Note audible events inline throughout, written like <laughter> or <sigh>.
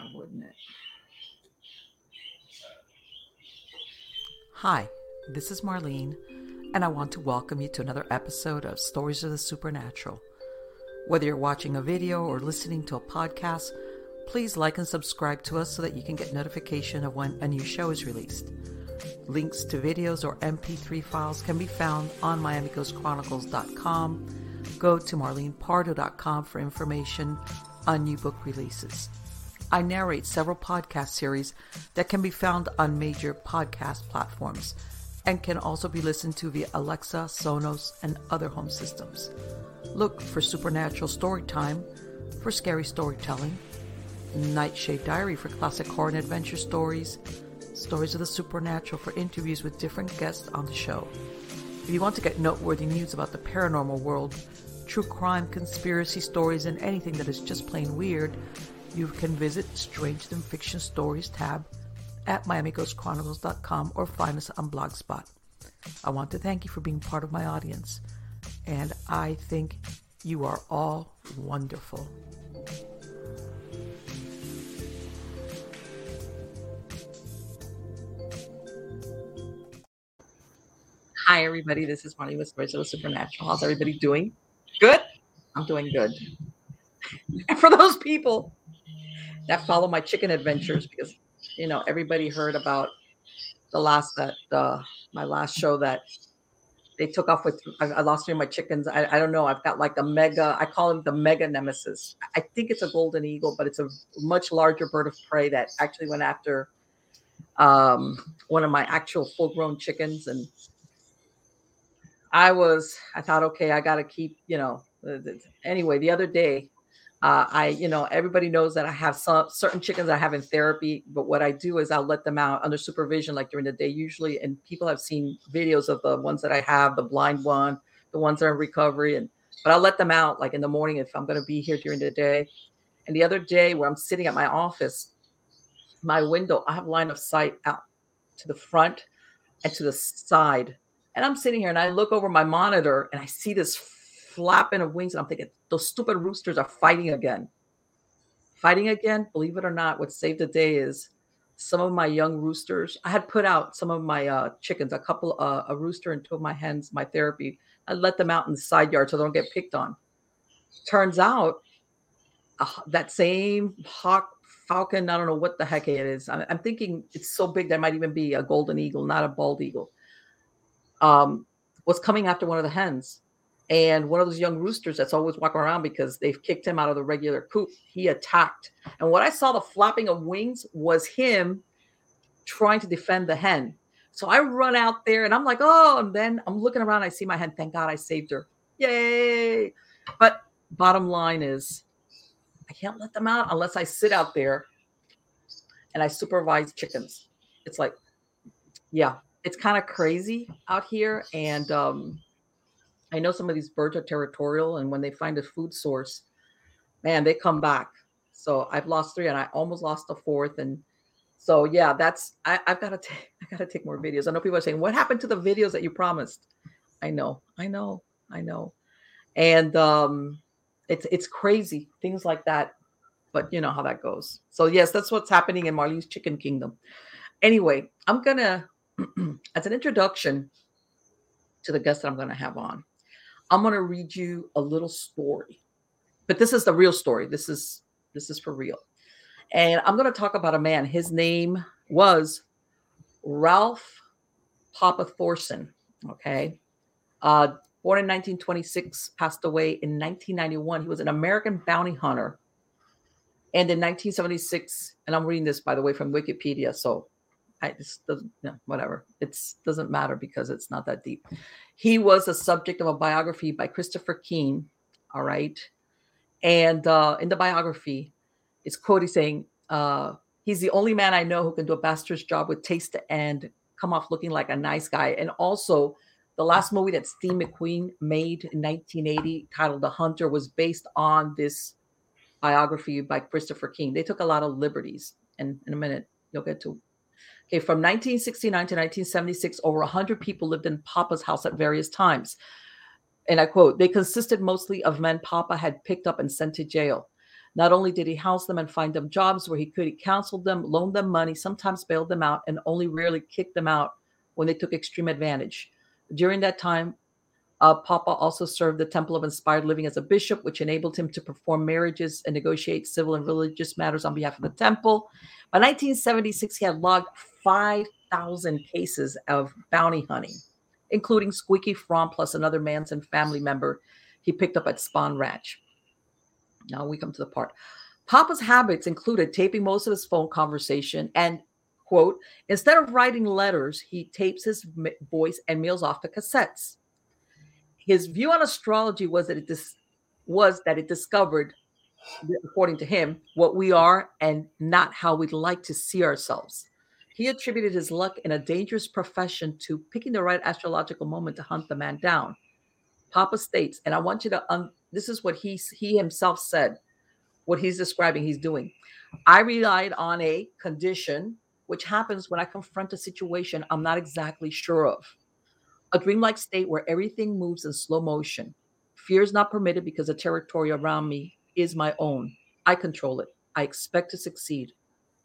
Yeah, wouldn't it? Hi, this is Marlene, and I want to welcome you to another episode of Stories of the Supernatural. Whether you're watching a video or listening to a podcast, please like and subscribe to us so that you can get notification of when a new show is released. Links to videos or MP3 files can be found on MiamiGhostChronicles.com. Go to MarlenePardo.com for information on new book releases. I narrate several podcast series that can be found on major podcast platforms and can also be listened to via Alexa, Sonos, and other home systems. Look for Supernatural Storytime for scary storytelling, Nightshade Diary for classic horror and adventure stories, Stories of the Supernatural for interviews with different guests on the show. If you want to get noteworthy news about the paranormal world, true crime, conspiracy stories, and anything that is just plain weird, you can visit Strange Than Fiction Stories tab at MiamiGhostChronicles.com or find us on Blogspot. I want to thank you for being part of my audience, and I think you are all wonderful. Hi, everybody. This is Marlene with the Supernatural. How's everybody doing? Good? I'm doing good. And <laughs> for those people that follow my chicken adventures, because you know everybody heard about the last that uh, my last show that they took off with. I, I lost three of my chickens. I, I don't know. I've got like a mega. I call him the mega nemesis. I think it's a golden eagle, but it's a much larger bird of prey that actually went after um, one of my actual full-grown chickens and I was, I thought, okay, I got to keep, you know, anyway, the other day, uh, I, you know, everybody knows that I have some certain chickens I have in therapy, but what I do is I'll let them out under supervision, like during the day, usually. And people have seen videos of the ones that I have, the blind one, the ones that are in recovery, and but I'll let them out like in the morning if I'm going to be here during the day. And the other day, where I'm sitting at my office, my window, I have line of sight out to the front and to the side and I'm sitting here and I look over my monitor and I see this flapping of wings. And I'm thinking, those stupid roosters are fighting again. Fighting again, believe it or not, what saved the day is some of my young roosters. I had put out some of my uh, chickens, a couple, uh, a rooster and two of my hens, my therapy. I let them out in the side yard so they don't get picked on. Turns out uh, that same hawk falcon, I don't know what the heck it is. I'm, I'm thinking it's so big that might even be a golden eagle, not a bald eagle um, was coming after one of the hens. And one of those young roosters that's always walking around because they've kicked him out of the regular coop, he attacked. And what I saw the flapping of wings was him trying to defend the hen. So I run out there and I'm like, oh, and then I'm looking around. I see my hen. Thank God I saved her. Yay. But bottom line is, I can't let them out unless I sit out there and I supervise chickens. It's like, yeah, it's kind of crazy out here and um, i know some of these birds are territorial and when they find a food source man they come back. So i've lost three and i almost lost a fourth and so yeah that's I, have got to take <laughs> i gotta take more videos. I know people are saying what happened to the videos that you promised? I know i know i know. And um it's it's crazy things like that but you know how that goes. So yes that's what's happening in marlene's chicken kingdom. Anyway i'm gonna <clears throat> as an introduction to the guest that I'm to have on, I'm going to read you a little story. But this is the real story. This is this is for real. And I'm going to talk about a man. His name was Ralph Papa Thorson. Okay. Uh, born in 1926, passed away in 1991. He was an American bounty hunter. And in 1976, and I'm reading this by the way from Wikipedia, so I just doesn't, yeah, whatever. It's doesn't matter because it's not that deep. He was a subject of a biography by Christopher Keane. All right. And uh, in the biography, it's quoted saying, uh, he's the only man I know who can do a bastard's job with taste and come off looking like a nice guy. And also, the last movie that Steve McQueen made in 1980, titled The Hunter, was based on this biography by Christopher Keane. They took a lot of liberties. And in a minute, you'll get to Okay, from 1969 to 1976, over 100 people lived in Papa's house at various times. And I quote, they consisted mostly of men Papa had picked up and sent to jail. Not only did he house them and find them jobs where he could, he counseled them, loaned them money, sometimes bailed them out, and only rarely kicked them out when they took extreme advantage. During that time, uh, Papa also served the Temple of Inspired Living as a bishop, which enabled him to perform marriages and negotiate civil and religious matters on behalf of the temple. By 1976, he had logged 5,000 cases of bounty hunting, including Squeaky Fromme plus another Manson family member he picked up at Spahn Ranch. Now we come to the part. Papa's habits included taping most of his phone conversation and, quote, instead of writing letters, he tapes his voice and mails off the cassettes. His view on astrology was that it dis- was that it discovered, according to him, what we are and not how we'd like to see ourselves. He attributed his luck in a dangerous profession to picking the right astrological moment to hunt the man down. Papa states, and I want you to un- this is what he he himself said, what he's describing he's doing. I relied on a condition which happens when I confront a situation I'm not exactly sure of. A dreamlike state where everything moves in slow motion. Fear is not permitted because the territory around me is my own. I control it. I expect to succeed.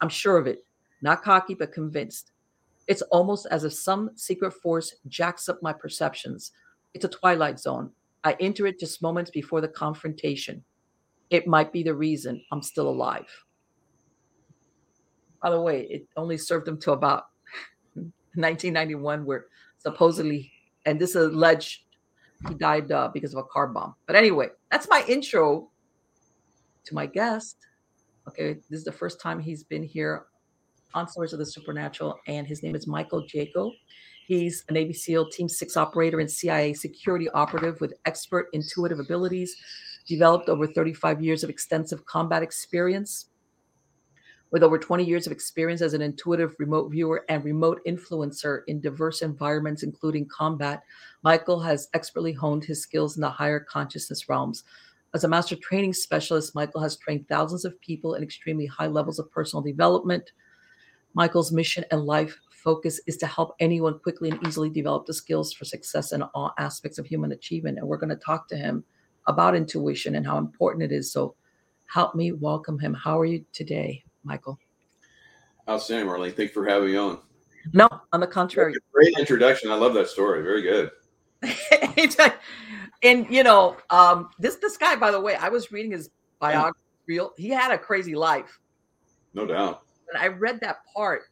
I'm sure of it. Not cocky, but convinced. It's almost as if some secret force jacks up my perceptions. It's a twilight zone. I enter it just moments before the confrontation. It might be the reason I'm still alive. By the way, it only served him to about <laughs> 1991, where supposedly, and this is alleged, he died uh, because of a car bomb. But anyway, that's my intro to my guest. Okay, this is the first time he's been here on Stories of the Supernatural, and his name is Michael Jaco. He's a Navy SEAL Team 6 operator and CIA security operative with expert intuitive abilities, developed over 35 years of extensive combat experience. With over 20 years of experience as an intuitive remote viewer and remote influencer in diverse environments, including combat, Michael has expertly honed his skills in the higher consciousness realms. As a master training specialist, Michael has trained thousands of people in extremely high levels of personal development. Michael's mission and life focus is to help anyone quickly and easily develop the skills for success in all aspects of human achievement. And we're going to talk to him about intuition and how important it is. So help me welcome him. How are you today, Michael? Outstanding, Marlene. Thanks for having me on. No, on the contrary. Great introduction. I love that story. Very good. <laughs> and you know, um, this this guy, by the way, I was reading his biography. Real, he had a crazy life. No doubt. And I read that part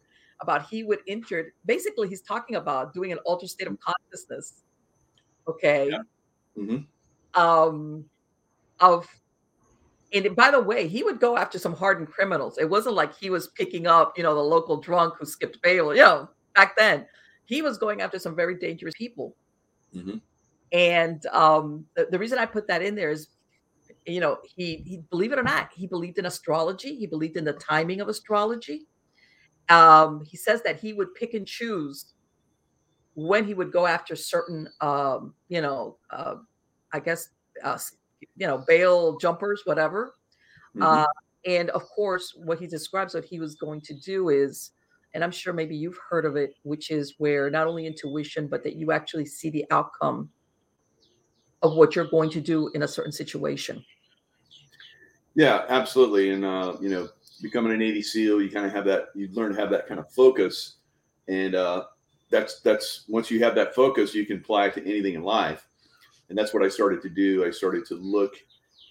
about he would enter. Basically, he's talking about doing an altered state of consciousness. Okay. Yeah. Mm-hmm. Um, of and by the way, he would go after some hardened criminals. It wasn't like he was picking up, you know, the local drunk who skipped bail. You know, back then, he was going after some very dangerous people. Mm-hmm. And um, the, the reason I put that in there is, you know, he he believe it or not, he believed in astrology. He believed in the timing of astrology. Um, he says that he would pick and choose when he would go after certain, um, you know, uh, I guess, uh, you know, bail jumpers, whatever. Mm-hmm. Uh, and of course, what he describes what he was going to do is, and I'm sure maybe you've heard of it, which is where not only intuition, but that you actually see the outcome of what you're going to do in a certain situation. Yeah, absolutely. And, uh, you know, becoming a Navy SEAL, you kind of have that, you learn to have that kind of focus. And uh, that's, that's, once you have that focus, you can apply it to anything in life. And that's what I started to do. I started to look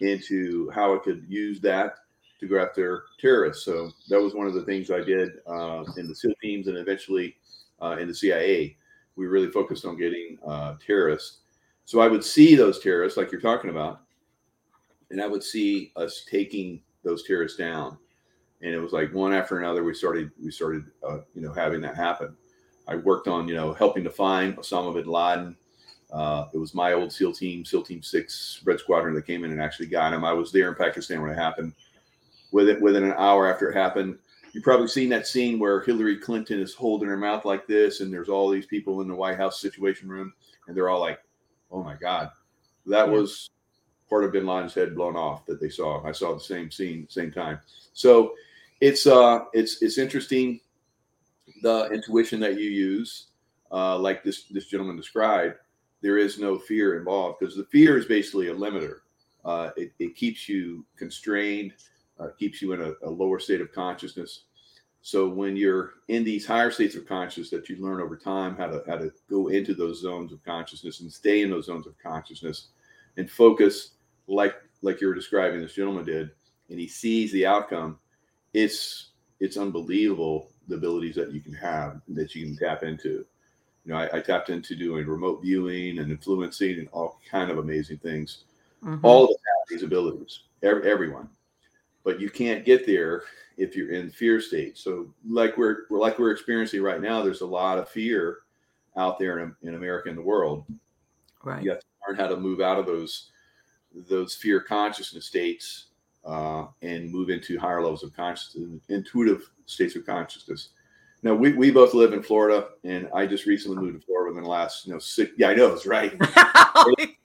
into how I could use that to go after terrorists. So that was one of the things I did uh, in the SEAL teams and eventually uh, in the CIA. We really focused on getting uh, terrorists. So I would see those terrorists, like you're talking about, and I would see us taking those terrorists down. And it was like one after another we started we started uh, you know having that happen. I worked on you know helping to find osama bin laden. Uh, it was my old seal team seal team 6 red squadron that came in and actually got him. I was there in pakistan when it happened. With it within an hour after it happened you've probably seen that scene where hillary clinton is holding her mouth like this and there's all these people in the white house situation room and they're all like oh my god. That was part of bin laden's head blown off that they saw. I saw the same scene same time. So it's uh it's it's interesting the intuition that you use uh, like this this gentleman described there is no fear involved because the fear is basically a limiter. Uh, it, it keeps you constrained uh, keeps you in a, a, lower state of consciousness. So when you're in these higher states of consciousness that you learn over time how to how to go into those zones of consciousness and stay in those zones of consciousness and focus like like you're describing this gentleman did and he sees the outcome it's it's unbelievable the abilities that you can have that you can tap into. You know I, I tapped into doing remote viewing and influencing and all kind of amazing things. Mm-hmm. all of us have these abilities every, everyone. But you can't get there if you're in fear state. So like we're, we're like we're experiencing right now there's a lot of fear out there in, in america and the world. Right. You have to learn how to move out of those those fear consciousness states uh, and move into higher levels of consciousness, intuitive states of consciousness. Now we, we both live in Florida, and I just recently moved to Florida within the last you know six. Yeah, I know it's right. <laughs> like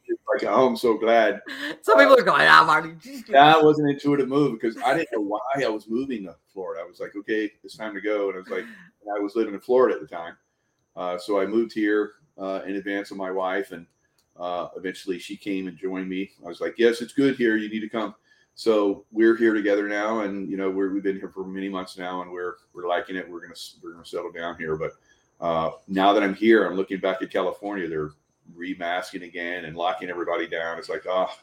oh, I'm so glad. Some people are going, "Ah, Marty." That was an intuitive move because I didn't know why I was moving to Florida. I was like, okay, it's time to go, and I was like, I was living in Florida at the time, uh, so I moved here uh, in advance of my wife, and uh, eventually she came and joined me. I was like, yes, it's good here. You need to come. So we're here together now, and you know we have been here for many months now, and we're we're liking it. We're gonna we're gonna settle down here. But uh, now that I'm here, I'm looking back at California. They're remasking again and locking everybody down. It's like ah, oh,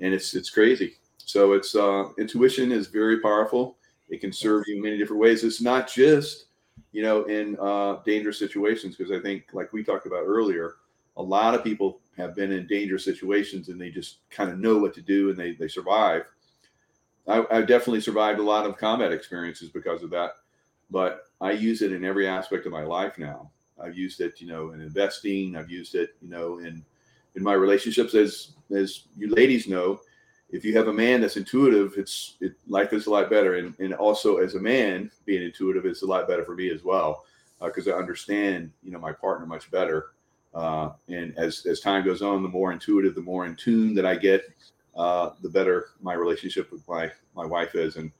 and it's it's crazy. So it's uh, intuition is very powerful. It can serve you in many different ways. It's not just you know in uh, dangerous situations because I think like we talked about earlier, a lot of people have been in dangerous situations and they just kind of know what to do and they, they survive. I, I definitely survived a lot of combat experiences because of that, but I use it in every aspect of my life now. I've used it, you know, in investing. I've used it, you know, in in my relationships. As as you ladies know, if you have a man that's intuitive, it's it, life is a lot better. And and also as a man being intuitive is a lot better for me as well because uh, I understand, you know, my partner much better uh, and as as time goes on, the more intuitive, the more in tune that I get, uh, the better my relationship with my my wife is. And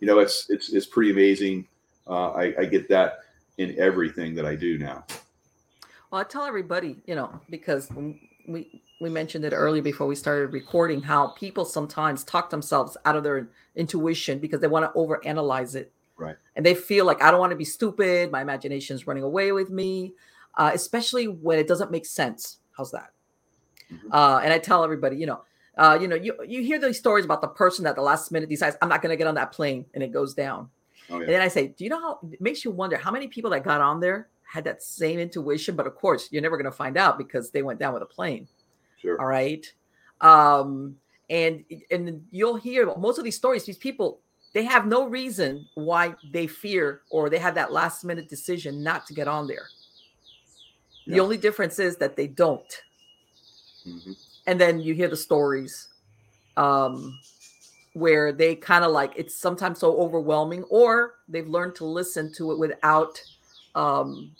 you know, it's it's it's pretty amazing. Uh, I, I get that in everything that I do now. Well, I tell everybody, you know, because we we mentioned it earlier before we started recording how people sometimes talk themselves out of their intuition because they want to overanalyze it. Right. And they feel like I don't want to be stupid. My imagination is running away with me uh, especially when it doesn't make sense. How's that? Mm-hmm. Uh, and I tell everybody, you know, uh, you know, you you hear these stories about the person that the last minute decides I'm not going to get on that plane and it goes down. Oh, yeah. And then I say, do you know how it makes you wonder how many people that got on there had that same intuition? But of course, you're never going to find out because they went down with a plane. Sure. All right. Um, and and you'll hear most of these stories. These people they have no reason why they fear or they have that last minute decision not to get on there. The only difference is that they don't. Mm-hmm. And then you hear the stories um, where they kind of like it's sometimes so overwhelming, or they've learned to listen to it without. Um,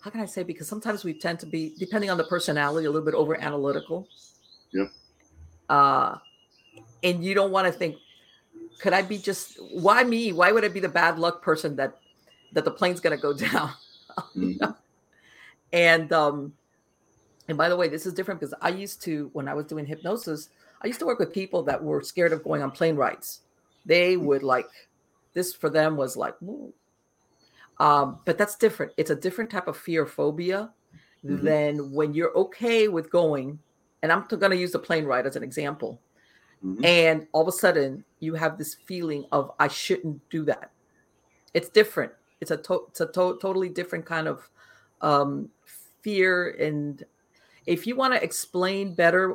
how can I say? Because sometimes we tend to be, depending on the personality, a little bit over analytical. Yep. Uh, and you don't want to think, could I be just why me? Why would I be the bad luck person that that the plane's going to go <laughs> down? Mm-hmm. <laughs> And um, and by the way, this is different because I used to when I was doing hypnosis, I used to work with people that were scared of going on plane rides. They would like this for them was like, um, but that's different. It's a different type of fear phobia mm-hmm. than when you're okay with going. And I'm going to use the plane ride as an example. Mm-hmm. And all of a sudden, you have this feeling of I shouldn't do that. It's different. It's a to- it's a to- totally different kind of um, fear and if you want to explain better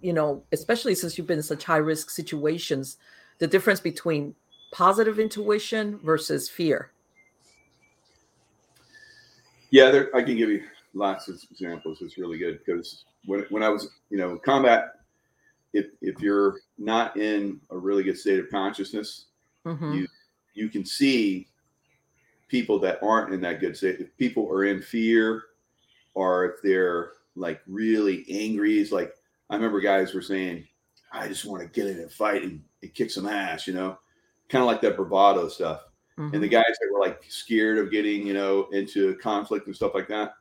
you know especially since you've been in such high risk situations the difference between positive intuition versus fear yeah there, i can give you lots of examples it's really good because when, when i was you know combat if if you're not in a really good state of consciousness mm-hmm. you you can see people that aren't in that good state if people are in fear or if they're like really angry. It's like I remember guys were saying, I just want to get in and fight and, and kick some ass, you know, kind of like that bravado stuff. Mm-hmm. And the mm-hmm. guys that were like scared of getting, you know, into conflict and stuff like that.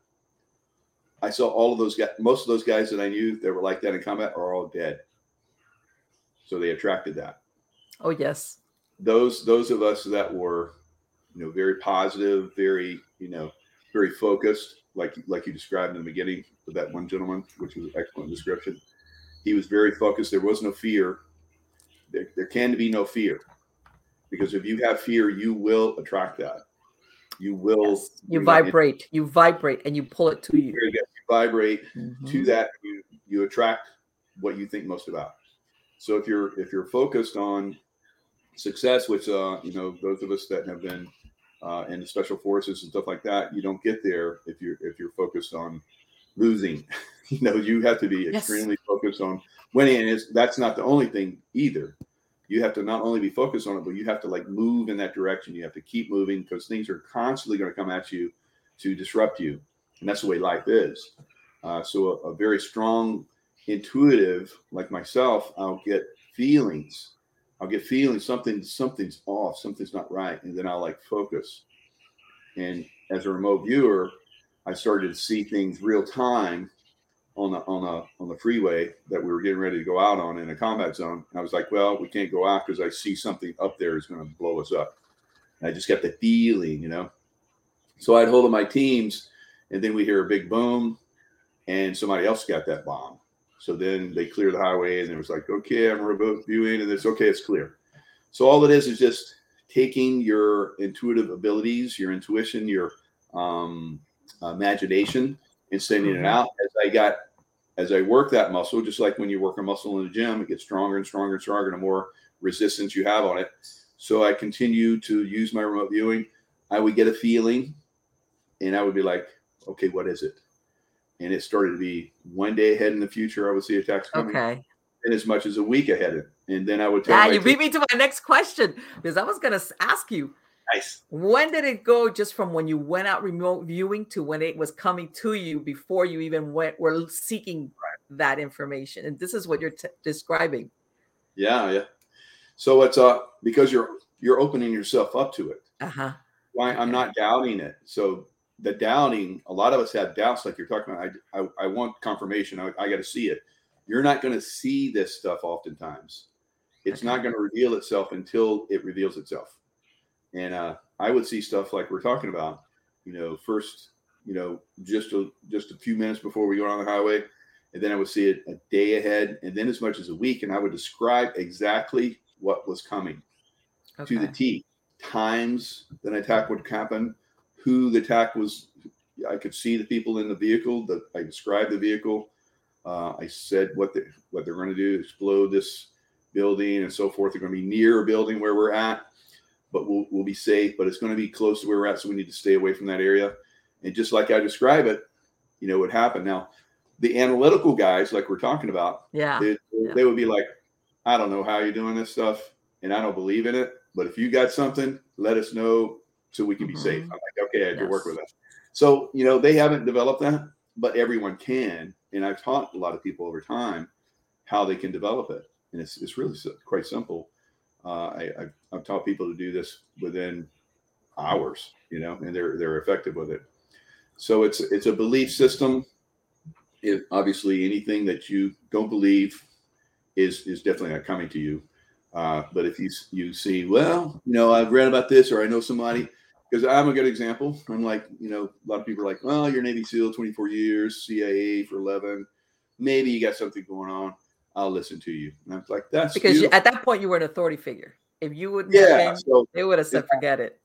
I saw all of those guys, most of those guys that I knew that were like that in combat are all dead. So they attracted that. Oh yes. Those those of us that were, you know, very positive, very you know, very focused, like like you described in the beginning with that one gentleman, which was an excellent description. He was very focused. There was no fear. There, there can be no fear, because if you have fear, you will attract that. You will. Yes. You vibrate. You vibrate, and you pull it to you. You vibrate mm-hmm. to that. You you attract what you think most about. So if you're if you're focused on success, which uh, you know those of us that have been uh, in the special forces and stuff like that, you don't get there if you're if you're focused on losing. <laughs> you know, you have to be yes. extremely focused on winning, and it's, that's not the only thing either. You have to not only be focused on it, but you have to like move in that direction. You have to keep moving because things are constantly going to come at you to disrupt you, and that's the way life is. Uh, so a, a very strong intuitive like myself, I'll get feelings. I'll get feelings something something's off, something's not right, and then I'll like focus. And as a remote viewer, I started to see things real time on the on the on the freeway that we were getting ready to go out on in a combat zone. And I was like, well, we can't go out because I see something up there is going to blow us up. And I just got the feeling, you know. So I'd hold of my teams, and then we hear a big boom, and somebody else got that bomb. So then they clear the highway, and it was like, okay, I'm remote viewing, and it's okay, it's clear. So all it is is just taking your intuitive abilities, your intuition, your um, imagination, and sending mm-hmm. it out. As I got, as I work that muscle, just like when you work a muscle in the gym, it gets stronger and stronger and stronger, the more resistance you have on it. So I continue to use my remote viewing. I would get a feeling, and I would be like, okay, what is it? And it started to be one day ahead in the future. I would see attacks coming. Okay. And as much as a week ahead, and then I would. Tell yeah, you beat me to my next question because I was going to ask you. Nice. When did it go just from when you went out remote viewing to when it was coming to you before you even went were seeking right. that information? And this is what you're t- describing. Yeah, yeah. So it's uh because you're you're opening yourself up to it. Uh huh. Why okay. I'm not doubting it. So the doubting, a lot of us have doubts, like you're talking about. I, I, I want confirmation. I, I got to see it. You're not going to see this stuff oftentimes. It's not going to reveal itself until it reveals itself. And uh, I would see stuff like we're talking about, you know, first, you know, just a, just a few minutes before we go on the highway. And then I would see it a day ahead and then as much as a week. And I would describe exactly what was coming okay. to the T. Times that an attack would happen, who the attack was. I could see the people in the vehicle. That I described the vehicle. Uh, I said what they what they're going to do: explode this building and so forth. They're going to be near a building where we're at, but we'll we'll be safe. But it's going to be close to where we're at, so we need to stay away from that area. And just like I describe it, you know what happened. Now, the analytical guys, like we're talking about, yeah, they, yeah. they would be like, I don't know how you're doing this stuff, and I don't believe in it. But if you got something, let us know so we can be mm-hmm. safe. I'm like, okay, I yes. to work with that. So, you know, they haven't developed that, but everyone can. And I've taught a lot of people over time how they can develop it. And it's, it's really quite simple. Uh, I, I've, I've taught people to do this within hours, you know, and they're, they're effective with it. So it's, it's a belief system. It, obviously anything that you don't believe is, is definitely not coming to you. Uh, but if you you see, well, you know, I've read about this or I know somebody, because I'm a good example. I'm like, you know, a lot of people are like, well, you're Navy SEAL, 24 years, CIA for 11. Maybe you got something going on. I'll listen to you. And I'm like, that's because you, at that point you were an authority figure. If you wouldn't, yeah, so they would have said, forget it.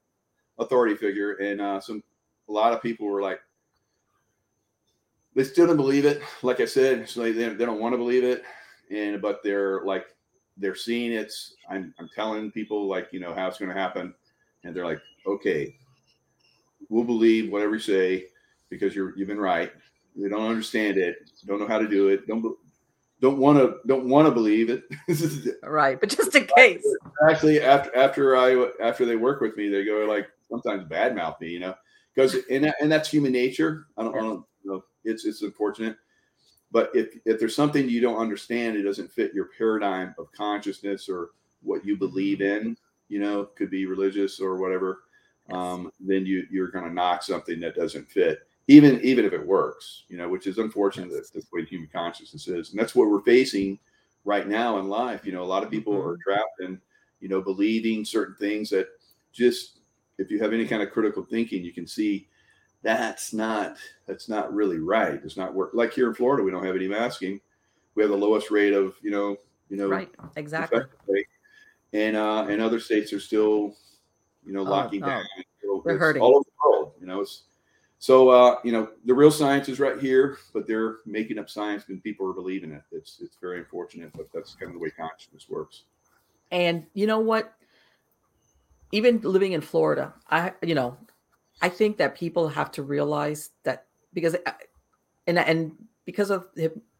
Authority figure, and uh, some a lot of people were like, they still don't believe it. Like I said, so they, they don't want to believe it, and but they're like, they're seeing it. I'm, I'm telling people like, you know, how it's going to happen, and they're like, okay, we'll believe whatever you say because you're you've been right. We don't understand it, don't know how to do it, don't don't want to don't want to believe it. <laughs> right, but just in case. Actually, after after I after they work with me, they go like sometimes badmouth me, you know, because and and that's human nature. I don't, I don't you know. It's it's unfortunate, but if if there's something you don't understand, it doesn't fit your paradigm of consciousness or what you believe in. You know, could be religious or whatever um, then you you're going to knock something that doesn't fit, even even if it works. You know, which is unfortunate. That's, that's the way human consciousness is, and that's what we're facing right now in life. You know, a lot of people mm-hmm. are trapped in you know, believing certain things that just if you have any kind of critical thinking, you can see that's not that's not really right. It's not work like here in Florida. We don't have any masking. We have the lowest rate of you know you know right exactly. And uh, and other states are still you know oh, locking oh, down. We're hurting all over the world. You know, it's so uh, you know the real science is right here, but they're making up science and people are believing it. It's it's very unfortunate, but that's kind of the way consciousness works. And you know what? Even living in Florida, I you know I think that people have to realize that because, uh, and and because of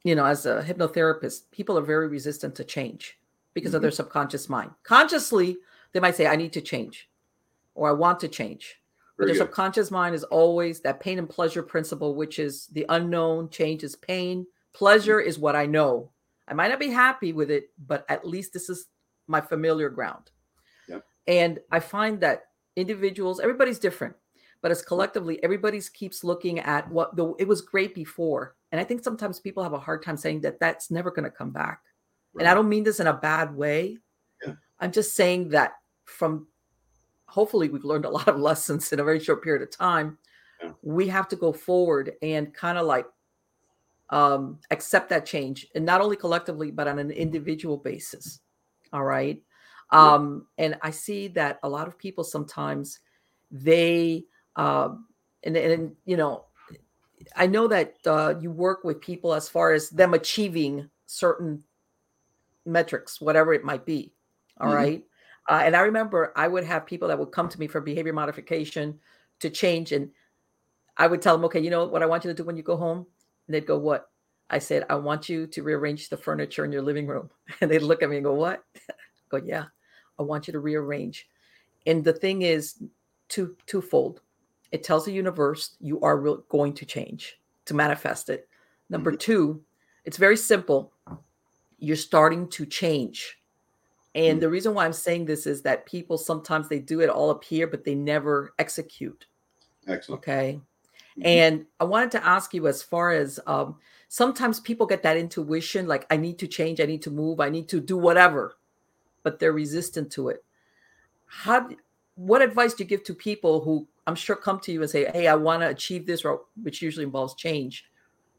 you know, as a hypnotherapist, people are very resistant to change because mm-hmm. of their subconscious mind. Consciously, they might say, "I need to change," or "I want to change," but their subconscious mind is always that pain and pleasure principle, which is the unknown. Change is pain. Pleasure mm-hmm. is what I know. I might not be happy with it, but at least this is my familiar ground. Yep. And I find that individuals, everybody's different but as collectively everybody's keeps looking at what the it was great before and i think sometimes people have a hard time saying that that's never going to come back right. and i don't mean this in a bad way yeah. i'm just saying that from hopefully we've learned a lot of <laughs> lessons in a very short period of time yeah. we have to go forward and kind of like um, accept that change and not only collectively but on an individual basis all right yeah. um, and i see that a lot of people sometimes they um, and and you know, I know that uh, you work with people as far as them achieving certain metrics, whatever it might be. All mm-hmm. right. Uh, and I remember I would have people that would come to me for behavior modification to change, and I would tell them, okay, you know what I want you to do when you go home, and they'd go, what? I said, I want you to rearrange the furniture in your living room, <laughs> and they'd look at me and go, what? <laughs> go, yeah, I want you to rearrange. And the thing is, two twofold it tells the universe you are re- going to change to manifest it. Number mm-hmm. two, it's very simple. You're starting to change. And mm-hmm. the reason why I'm saying this is that people sometimes they do it all up here, but they never execute. Excellent. Okay. Mm-hmm. And I wanted to ask you as far as um, sometimes people get that intuition, like I need to change, I need to move, I need to do whatever, but they're resistant to it. How what advice do you give to people who I'm sure come to you and say, "Hey, I want to achieve this," or which usually involves change,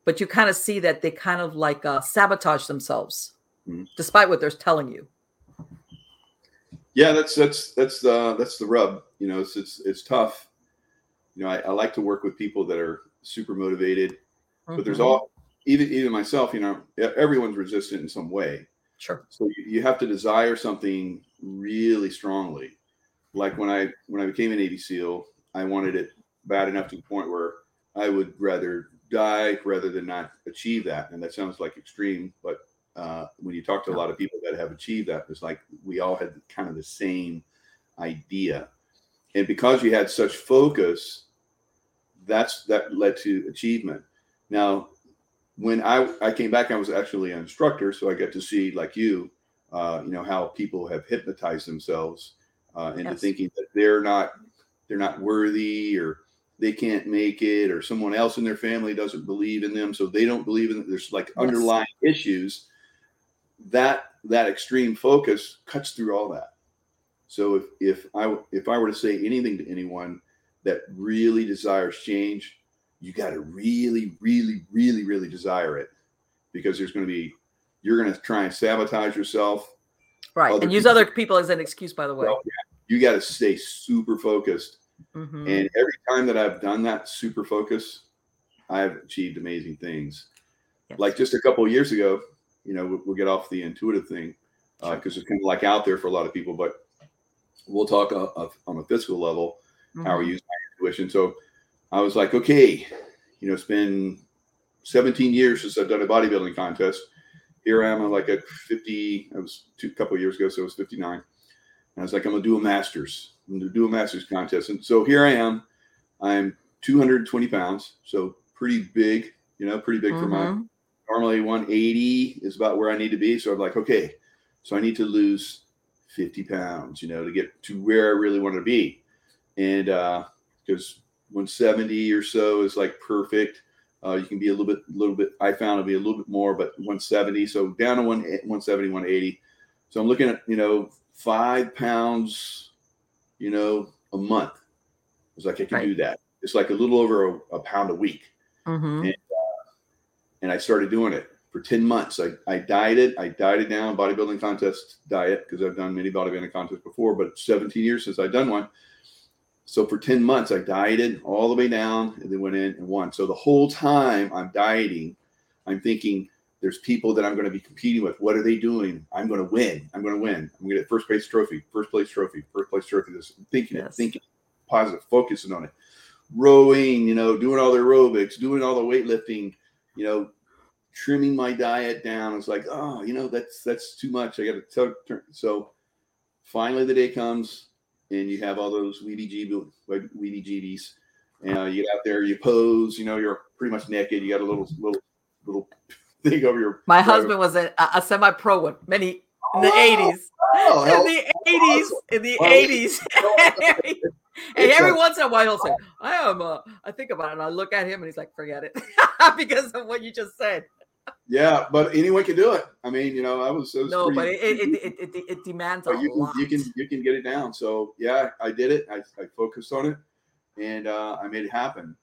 but you kind of see that they kind of like uh, sabotage themselves, mm-hmm. despite what they're telling you. Yeah, that's that's that's the that's the rub. You know, it's it's, it's tough. You know, I, I like to work with people that are super motivated, mm-hmm. but there's mm-hmm. all even even myself. You know, everyone's resistant in some way. Sure. So you, you have to desire something really strongly. Like when I when I became an Navy SEAL, I wanted it bad enough to the point where I would rather die rather than not achieve that. And that sounds like extreme, but uh, when you talk to a lot of people that have achieved that, it's like we all had kind of the same idea. And because you had such focus, that's that led to achievement. Now, when I, I came back, I was actually an instructor, so I get to see, like you, uh, you know, how people have hypnotized themselves uh, into yes. thinking that they're not they're not worthy or they can't make it or someone else in their family doesn't believe in them. So they don't believe in it there's like yes. underlying issues. That that extreme focus cuts through all that. So if if i if i were to say anything to anyone that really desires change you got to really really really really desire it because there's going to be you're going to try and sabotage yourself. Right and use people. other people as an excuse by the way. Well, yeah you got to stay super focused. Mm-hmm. And every time that I've done that super focus, I've achieved amazing things. Yes. Like just a couple years ago, you know, we'll, we'll, get off the intuitive thing because uh, it's kind of like out there for a lot of people, but we'll talk uh, uh, on a physical level mm-hmm. how we use my intuition. So I was like, okay, you know, it's been 17 years since I've done a bodybuilding contest. Here I am, I'm like at 50. I was two couple years ago, so it was 59. I was like, I'm gonna do a masters. I'm gonna do a masters contest. And so here I am. I'm 220 pounds, so pretty big, you know, pretty big mm-hmm. for my mm-hmm. normally 180 is about where I need to be. So I'm like, okay, so I need to lose 50 pounds, you know, to get to where I really want to be. And uh because 170 or so is like perfect. Uh, you can be a little bit, a little bit. I found to be a little bit more, but 170. So down to one 170, 180. So I'm looking at you know five pounds, you know, a month. I was like, I can right. do that. It's like a little over a, a pound a week. Mm-hmm. And, uh, and I started doing it for 10 months. I, I dieted, I dieted down bodybuilding contest diet because I've done many bodybuilding contests before, but 17 years since I've done one. So for 10 months, I dieted all the way down and then went in and won. So the whole time I'm dieting, I'm thinking there's people that I'm going to be competing with. What are they doing? I'm going to win. I'm going to win. I'm going to get first place trophy, first place trophy, first place trophy. This thinking yes. it, thinking positive, focusing on it. Rowing, you know, doing all the aerobics, doing all the weightlifting, you know, trimming my diet down. It's like, oh, you know, that's that's too much. I got to turn. So finally, the day comes, and you have all those weedy jeebies, and uh, you get out there, you pose. You know, you're pretty much naked. You got a little little little thing over your. My husband was a, a semi-pro one many in the eighties. Oh, in the eighties, in the eighties. <laughs> <laughs> and every a, once in a while he'll say, "I am." Uh, I think about it, and I look at him, and he's like, "Forget it," <laughs> because of what you just said yeah, but anyone can do it. I mean, you know, I was, was no, pretty, but it it, it, it, it demands a you lot. You can you can get it down. So yeah, I did it. I, I focused on it, and uh, I made it happen.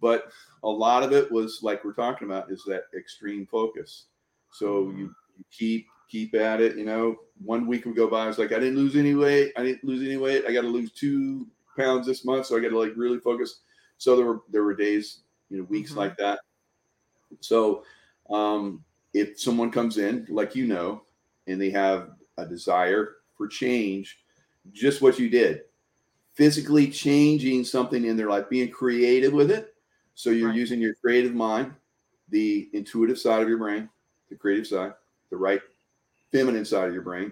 But a lot of it was like we're talking about is that extreme focus. So you, you keep keep at it. You know, one week would go by. I was like, I didn't lose any weight. I didn't lose any weight. I got to lose two pounds this month, so I got to like really focus. So there were there were days, you know, weeks mm-hmm. like that. So um, if someone comes in, like you know, and they have a desire for change, just what you did, physically changing something in their life, being creative with it. So you're right. using your creative mind, the intuitive side of your brain, the creative side, the right feminine side of your brain,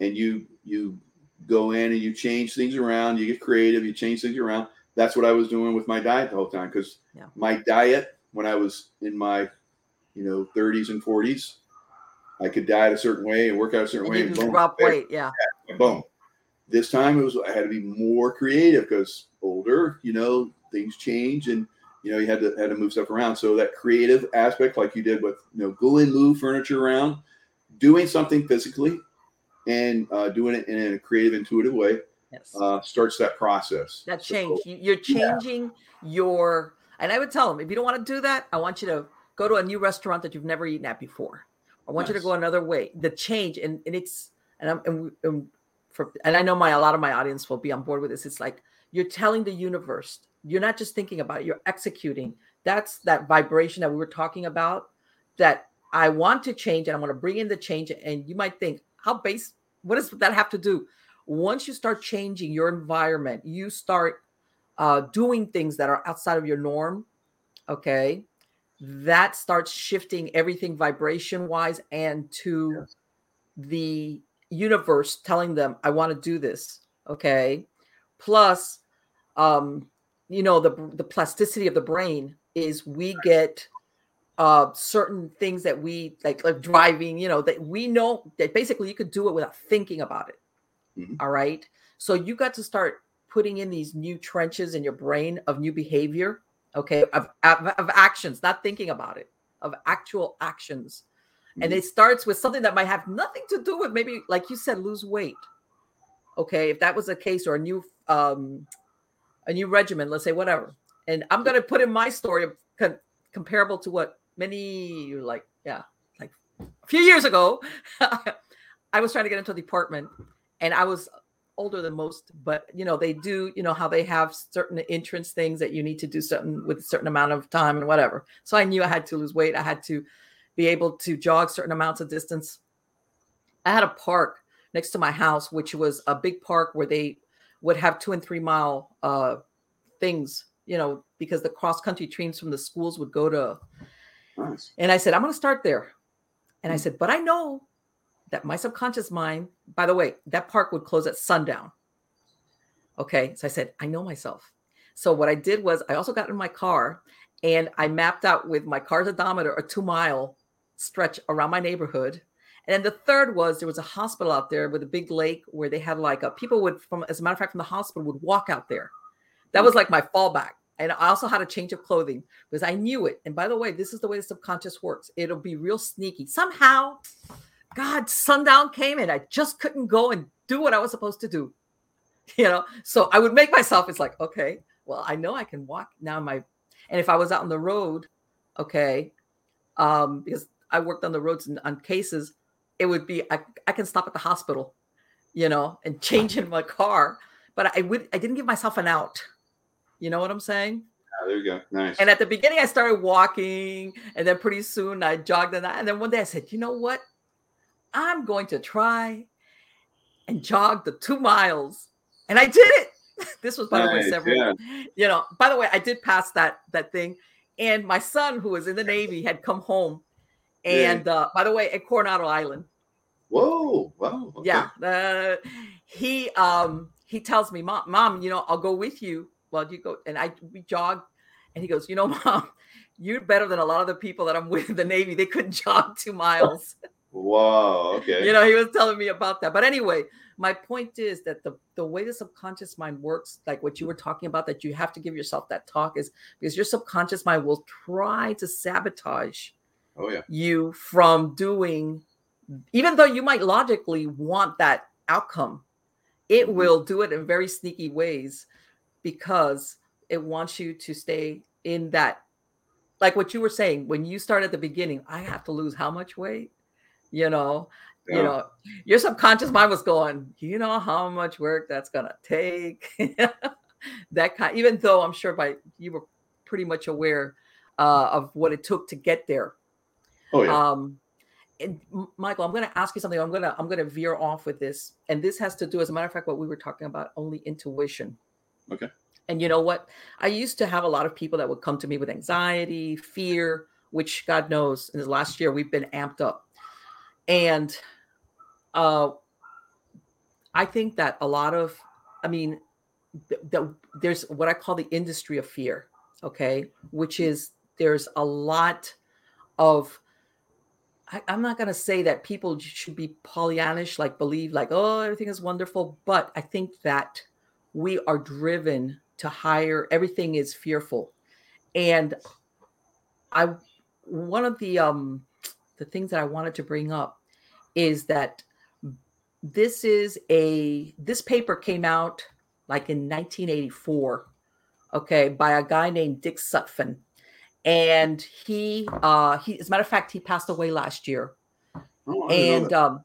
and you you go in and you change things around. You get creative. You change things around. That's what I was doing with my diet the whole time because yeah. my diet when I was in my you know, 30s and 40s. I could diet a certain way and work out a certain and way. and boom, drop weight, yeah. yeah. Boom. This time it was I had to be more creative because older, you know, things change and you know you had to had to move stuff around. So that creative aspect, like you did with you know, and move furniture around, doing something physically, and uh, doing it in a creative, intuitive way, yes. uh, starts that process. That change. So, You're changing yeah. your. And I would tell them if you don't want to do that, I want you to go to a new restaurant that you've never eaten at before. I want nice. you to go another way. The change and, and it's and I'm and, and for and I know my a lot of my audience will be on board with this. It's like you're telling the universe. You're not just thinking about it. You're executing. That's that vibration that we were talking about. That I want to change and I want to bring in the change. And you might think, how base? What does that have to do? Once you start changing your environment, you start uh, doing things that are outside of your norm. Okay, that starts shifting everything vibration wise and to yes. the universe telling them i want to do this okay plus um you know the the plasticity of the brain is we get uh certain things that we like like driving you know that we know that basically you could do it without thinking about it. Mm-hmm. all right? So you got to start putting in these new trenches in your brain of new behavior okay of, of, of actions not thinking about it of actual actions. Mm-hmm. and it starts with something that might have nothing to do with maybe like you said lose weight. Okay if that was a case or a new um a new regimen let's say whatever and i'm going to put in my story con- comparable to what many like yeah like a few years ago <laughs> i was trying to get into the department and i was older than most, but you know, they do, you know, how they have certain entrance things that you need to do something with a certain amount of time and whatever. So I knew I had to lose weight. I had to be able to jog certain amounts of distance. I had a park next to my house, which was a big park where they would have two and three mile uh, things, you know, because the cross country teams from the schools would go to. Nice. And I said, I'm going to start there. And I hmm. said, but I know that my subconscious mind, by the way, that park would close at sundown. Okay. So I said, I know myself. So what I did was I also got in my car and I mapped out with my car's odometer a two mile stretch around my neighborhood. And then the third was there was a hospital out there with a big lake where they had like a people would from as a matter of fact from the hospital would walk out there. That was like my fallback. And I also had a change of clothing because I knew it. And by the way, this is the way the subconscious works. It'll be real sneaky. Somehow God, sundown came and I just couldn't go and do what I was supposed to do. You know, so I would make myself, it's like, okay, well, I know I can walk now. My, and if I was out on the road, okay, um, because I worked on the roads and on cases, it would be, I, I can stop at the hospital, you know, and change in my car. But I would, I didn't give myself an out. You know what I'm saying? Yeah, there you go. Nice. And at the beginning, I started walking, and then pretty soon I jogged, and, I, and then one day I said, you know what? I'm going to try and jog the two miles. And I did it. <laughs> This was by nice, the way several, yeah. you know, by the way, I did pass that that thing. And my son, who was in the Navy, had come home. And yeah. uh, by the way, at Coronado Island. Whoa, wow. Okay. Yeah. Uh, he um he tells me, Mom, Mom, you know, I'll go with you. Well, you go and I we jog, and he goes, you know, <laughs> Mom, you're better than a lot of the people that I'm with in the Navy. They couldn't <laughs> jog two miles. <laughs> Wow. Okay. You know, he was telling me about that. But anyway, my point is that the the way the subconscious mind works, like what you were talking about, that you have to give yourself that talk is because your subconscious mind will try to sabotage oh, yeah. you from doing, even though you might logically want that outcome, it mm-hmm. will do it in very sneaky ways because it wants you to stay in that like what you were saying when you start at the beginning i have to lose how much weight? You know? Yeah. you know your subconscious mind was going you know how much work that's gonna take? <laughs> That kind even though i'm sure by you were pretty much aware uh, of what it took to get there. Oh yeah. Um and michael i'm going to ask you something. I'm going to i'm going to veer off with this. And this has to do as a matter of fact what we were talking about only intuition. Okay. And you know what? I used to have a lot of people that would come to me with anxiety fear which god knows in the last year we've been amped up. And uh, I think that a lot of, I mean, th- th- there's what I call the industry of fear, okay, which is there's a lot of, I, I'm not going to say that people should be Pollyannish, like believe like, oh, everything is wonderful, but I think that we are driven to higher, everything is fearful. And I, one of the, um, the things that I wanted to bring up is that this is a this paper came out like in 1984 okay by a guy named dick sutphen and he uh he as a matter of fact he passed away last year. Oh, and um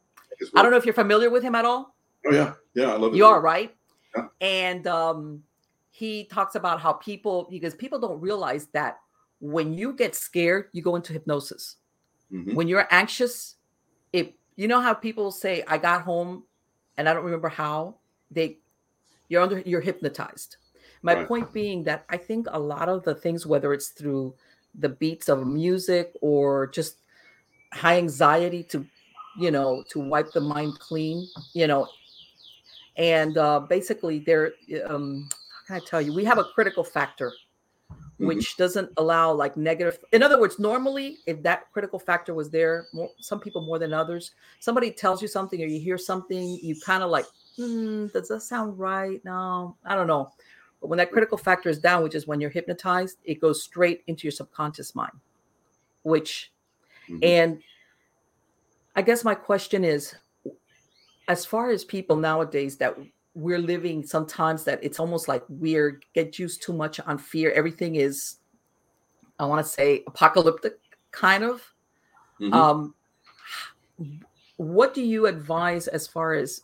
i don't know if you're familiar with him at all. Oh yeah. Yeah i love it you are right? Yeah. and um he talks about how people because people don't realize that when you get scared you go into hypnosis. Mm-hmm. when you're anxious it you know how people say i got home and i don't remember how they you're under you're hypnotized. My right. point being that i think a lot of the things whether it's through the beats of music or just high anxiety to you know to wipe the mind clean you know and uh basically there um how can i tell you we have a critical factor mm-hmm. which doesn't allow like negative. In other words, normally, if that critical factor was there, more, some people more than others, somebody tells you something or you hear something, you kind of like, hmm, does that sound right? No, I don't know. But when that critical factor is down, which is when you're hypnotized, it goes straight into your subconscious mind, which, mm-hmm. and I guess my question is, as far as people nowadays that we're living sometimes that it's almost like we're get used too much on fear. Everything is, I want to say, apocalyptic kind of. Mm-hmm. Um, what do you advise as far as,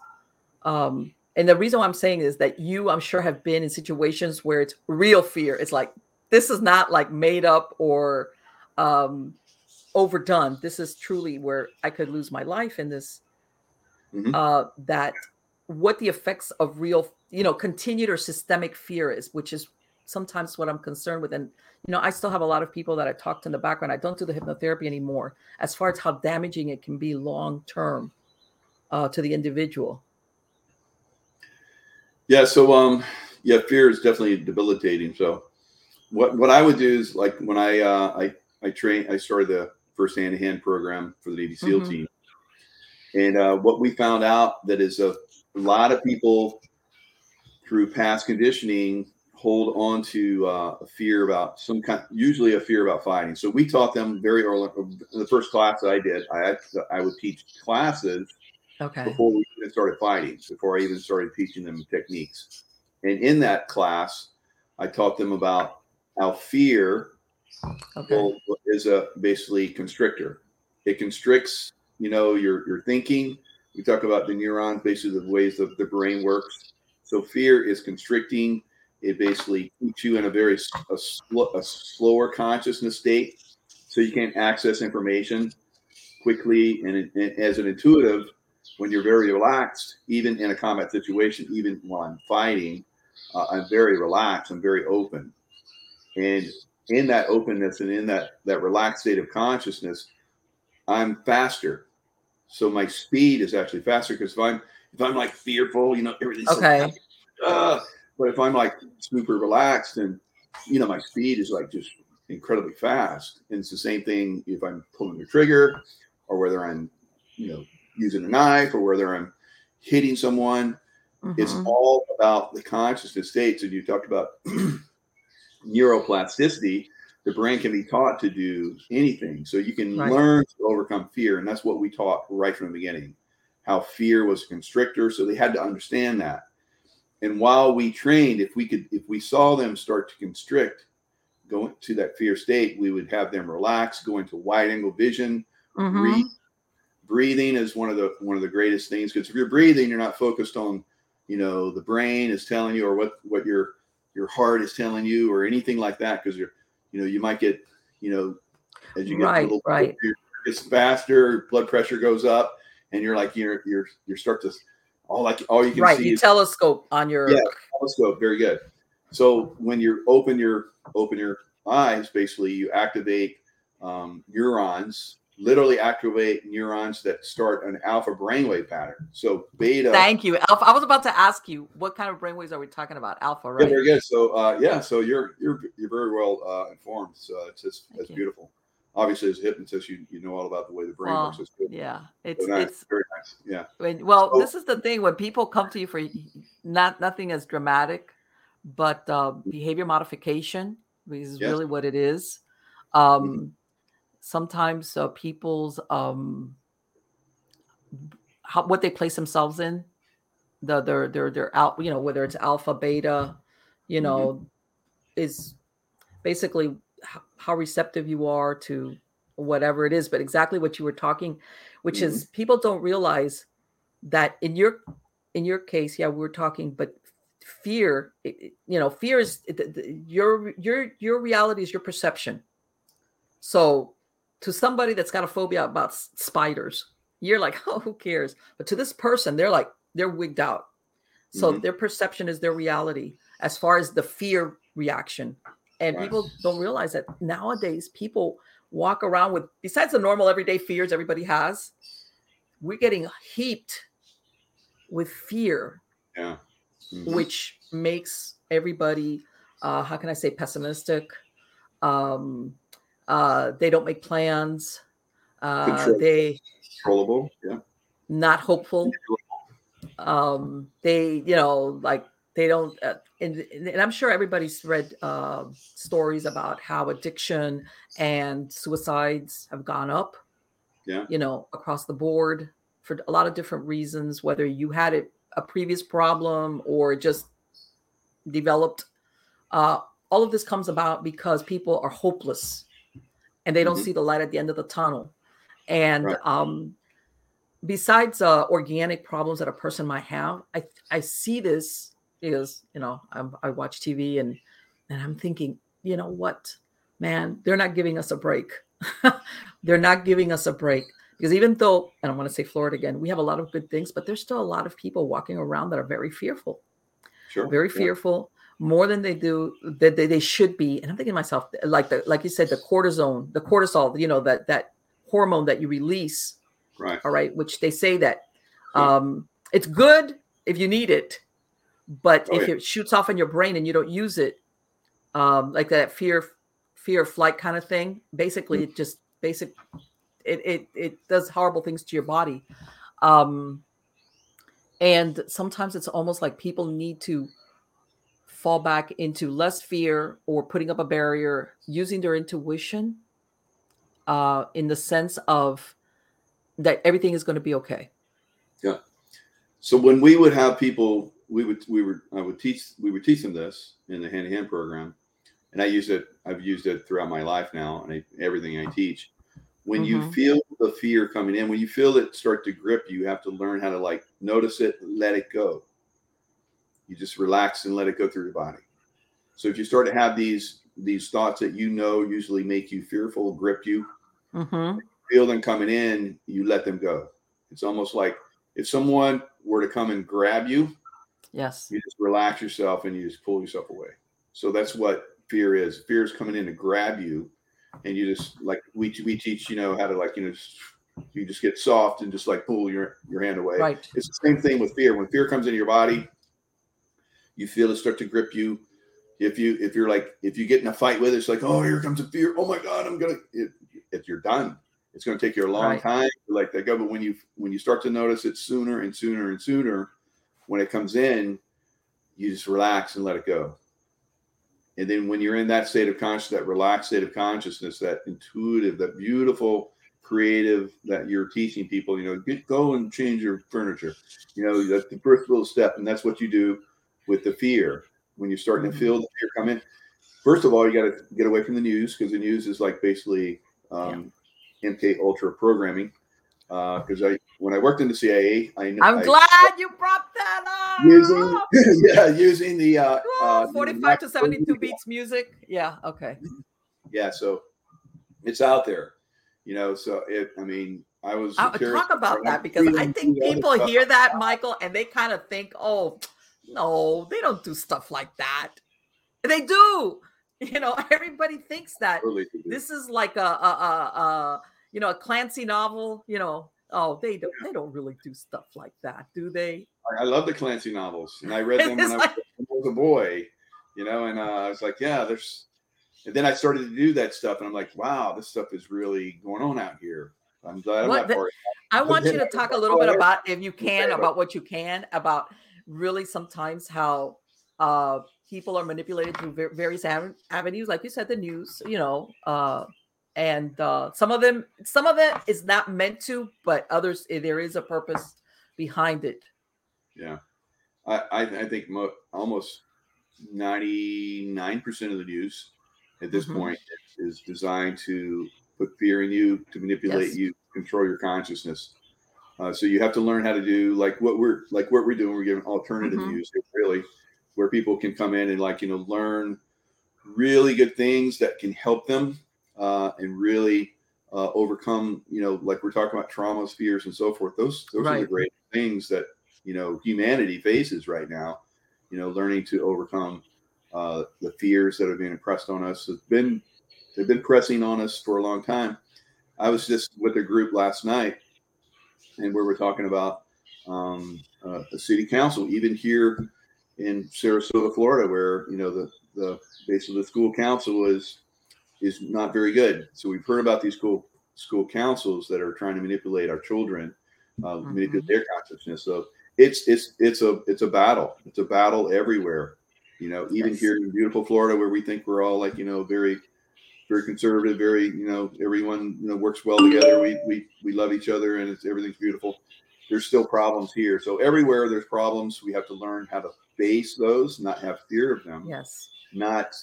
um, and the reason why I'm saying is that you, I'm sure, have been in situations where it's real fear. It's like this is not like made up or um, overdone. This is truly where I could lose my life in this. Mm-hmm. Uh, that what the effects of real, you know, continued or systemic fear is, which is sometimes what I'm concerned with. And, you know, I still have a lot of people that I talked to in the background. I don't do the hypnotherapy anymore as far as how damaging it can be long term uh, to the individual. Yeah. So, um, yeah, fear is definitely debilitating. So, what what I would do is like when I uh, I I train I started the first hand to hand program for the Navy SEAL mm-hmm. team, and uh, what we found out that is a a lot of people through past conditioning hold on to uh, a fear about some kind, usually a fear about fighting. So we taught them very early. The first class that I did, I I would teach classes Okay. Before we even started fighting, before I even started teaching them techniques. And in that class, I taught them about how fear Okay. is a basically constrictor. It constricts, you know, your your thinking. We talk about the neurons, basically the ways that the brain works. So fear is constricting. It basically keeps you in a very a, sl- a slower consciousness state, so you can't access information quickly. And, and as an intuitive, when you're very relaxed, even in a combat situation, even while I'm fighting, uh, I'm very relaxed. I'm very open, and in that openness and in that that relaxed state of consciousness, I'm faster. So my speed is actually faster because if I'm if I'm like fearful, you know, everything's so Okay. uh, but if I'm like super relaxed and you know my speed is like just incredibly fast, and it's the same thing if I'm pulling the trigger or whether I'm you know using a knife or whether I'm hitting someone. It's Mhm. all about the consciousness states. And you talked about <clears throat> neuroplasticity. The brain can be taught to do anything. So you can Right. learn to overcome fear. And that's what we taught right from the beginning how fear was a constrictor. So they had to understand that. And while we trained, if we could, if we saw them start to constrict, go into that fear state, we would have them relax, go into wide angle vision, Mhm. breathe. Breathing is one of the one of the greatest things because if you're breathing, you're not focused on, you know, the brain is telling you or what what your your heart is telling you or anything like that because you're, you know, you might get, you know, as you get Right, a little right. it's faster, blood pressure goes up, and you're like you're you're you start to all like all you can Right. see You is telescope on your. Yeah. telescope. Very good. So when you open your open your eyes, basically you activate um, neurons, literally activate neurons that start an alpha brainwave pattern. So beta. Thank you, Alpha. I was about to ask you what kind of brainwaves are we talking about? Alpha, Yeah, very good. So uh, yeah, so you're you're you're very well uh, informed. So it's just Thank it's you. beautiful. Obviously, as a hypnotist, you you know all about the way the brain Well, works. It's good. Yeah, it's So nice. it's very nice. Yeah. when, well. So- this is the thing when people come to you for not nothing as dramatic, but uh, behavior modification is Yes. really what it is. Um, Sometimes uh, people's um, how, what they place themselves in, the their their their out you know whether it's alpha beta, you know, is basically h- how receptive you are to whatever it is but exactly what you were talking which is people don't realize that in your in your case yeah we were talking but fear you know fear is it- the- the- your your your reality is your perception. So to somebody that's got a phobia about spiders you're like <laughs> oh who cares but to this person they're like they're wigged out so Mhm. their perception is their reality as far as the fear reaction and Right. people don't realize that nowadays people walk around with besides the normal everyday fears everybody has we're getting heaped with fear Yeah. Mhm. which makes everybody uh how can i say pessimistic um uh they don't make plans uh they Controllable. Yeah. not hopeful um they you know like they don't uh, and, and i'm sure everybody's read uh, stories about how addiction and suicides have gone up Yeah. you know across the board for a lot of different reasons whether you had it, a previous problem or just developed uh, all of this comes about because people are hopeless and they don't Mhm. see the light at the end of the tunnel and Right. um besides uh, organic problems that a person might have, I I see this is you know I'm, I watch TV and and I'm thinking, you know what, man, they're not giving us a break. <laughs> they're not giving us a break because even though, and I want to say Florida again, we have a lot of good things, but there's still a lot of people walking around that are very fearful, Sure. very Yeah. More than they do that they, they should be, and I'm thinking to myself, like the like you said, the cortisone, the cortisol, you know that that hormone that you release Right. all right which they say that Yeah. um it's good if you need it but Oh, if yeah. it shoots off in your brain and you don't use it um like that fear fear of flight kind of thing basically Mm. it just basic it it it does horrible things to your body um and sometimes it's almost like people need to fall back into less fear or putting up a barrier using their intuition uh in the sense of that everything is going to be okay Yeah. So when we would have people, we would we were I would teach we would teach them this in the hand to hand program, and I use it. I've used it throughout my life now, and I, everything I teach. When Mm-hmm. you feel the fear coming in, when you feel it start to grip you, you have to learn how to like notice it, let it go. You just relax and let it go through your body. So if you start to have these these thoughts that you know usually make you fearful, grip you, Mm-hmm. feel them coming in, you let them go. It's almost like if someone were to come and grab you, Yes. you just relax yourself and you just pull yourself away. So that's what fear is. Fear is coming in to grab you, and you just like we we teach you know how to like you know you just get soft and just like pull your your hand away. Right. It's the same thing with fear. When fear comes into your body, you feel it start to grip you. If you if you're like if you get in a fight with it, it's like oh here comes a fear. Oh my god, I'm gonna. It, if you're done, it's going to take you a long Right. time to let that go. But when you when you start to notice it sooner and sooner and sooner, when it comes in, you just relax and let it go. And then when you're in that state of consciousness, that relaxed state of consciousness, that intuitive, that beautiful, creative that you're teaching people, you know, get go and change your furniture. You know, that's the first little step, and that's what you do with the fear when you're starting Mhm. to feel the fear coming. First of all, you got to get away from the news because the news is like basically um, MK Ultra programming. Uh because I, when I worked in the CIA, I know I'm I- glad you brought that up. using <laughs> yeah using the uh, Oh, uh 45 to 72 beats music. Yeah. Okay. yeah so it's out there you know so it i mean i was I'll talk about that because I think people hear that, Michael, and they kind of think, oh, no, they don't do stuff like that. They do. <laughs> You know, everybody thinks that. Do. This is like a, a, a, a you know, a Clancy novel, you know. Oh, they don't they don't really do stuff like that, do they? I- love the Clancy novels, and I read <laughs> them when It's I, was, when I was a boy. You know, and uh, I was like, yeah, there's. And then I started to do that stuff, and I'm like, wow, this stuff is really going on out here. I'm glad I'm not the-. I want you to talk a little bit <laughs> about, if you can, about what you can about really sometimes how uh, people are manipulated through various av- avenues, like you said, the news, you know, uh, and uh, some of them, some of it is not meant to, but others, eh, there is a purpose behind it. Yeah, I I, I think mo- almost 99 percent of the news at this Mhm. point is designed to put fear in you, to manipulate Yes. you, control your consciousness. Uh, so you have to learn how to do like what we're like what we're doing. We're giving alternative Mhm. music, really, where people can come in and like you know learn really good things that can help them uh, and really uh, overcome. You know, like we're talking about traumas, fears, and so forth. Those those are the great things that you know humanity faces right now. You know, learning to overcome uh, the fears that are being impressed on us has been they've been pressing on us for a long time. I was just with a group last night, and where we're talking about um, uh, the city council, even here in Sarasota, Florida, where you know the the basically the school council is is not very good. So we've heard about these school school councils that are trying to manipulate our children, uh, manipulate their consciousness. So it's it's it's a it's a battle. It's a battle everywhere. You know, even Yes. here in beautiful Florida, where we think we're all like you know very very conservative, very you know everyone you know works well together. We we we love each other and it's everything's beautiful. There's still problems here. So everywhere there's problems, we have to learn how to face those, not have fear of them Yes. not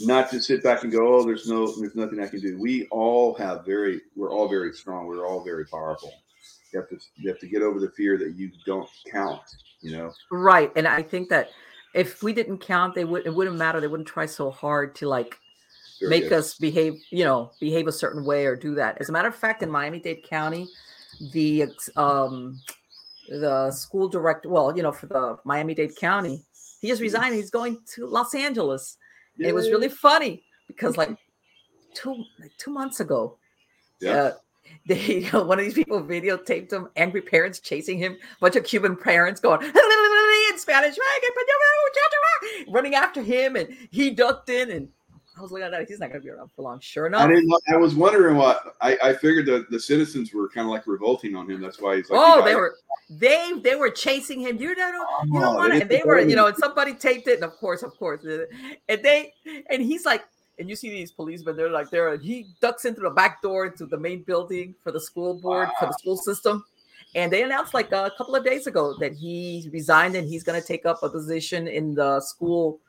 not to sit back and go, oh, there's no, there's nothing I can do. We all have very, we're all very strong. We're all very powerful. You have to, you have to get over the fear that you don't count. You know, Right. And I think that if we didn't count, they would it wouldn't matter. They wouldn't try so hard to like Make us behave, you know, behave a certain way or do that. As a matter of fact, in Miami-Dade County, the um the school director, well, you know, for the Miami-Dade County, he just resigned. He's going to Los Angeles. And it was really funny because like two like two months ago, Yeah. uh, <laughs> they one of these people videotaped him, angry parents chasing him, bunch of Cuban parents going <laughs> in Spanish, running after him, and he ducked in, and I was looking at that. He's not going to be around for long. Sure I enough. didn't. I was wondering what I, I figured that the citizens were kind of like revolting on him. That's why he's like, oh, "You they were they they were chasing him. You don't know, you Oh, don't want they to. And they were, you know, and somebody taped it, and of course, of course, and they and he's like, and you see these policemen, they're like, they're he ducks into the back door into the main building for the school board for the school system, and they announced like a couple of days ago that he resigned and he's going to take up a position in the school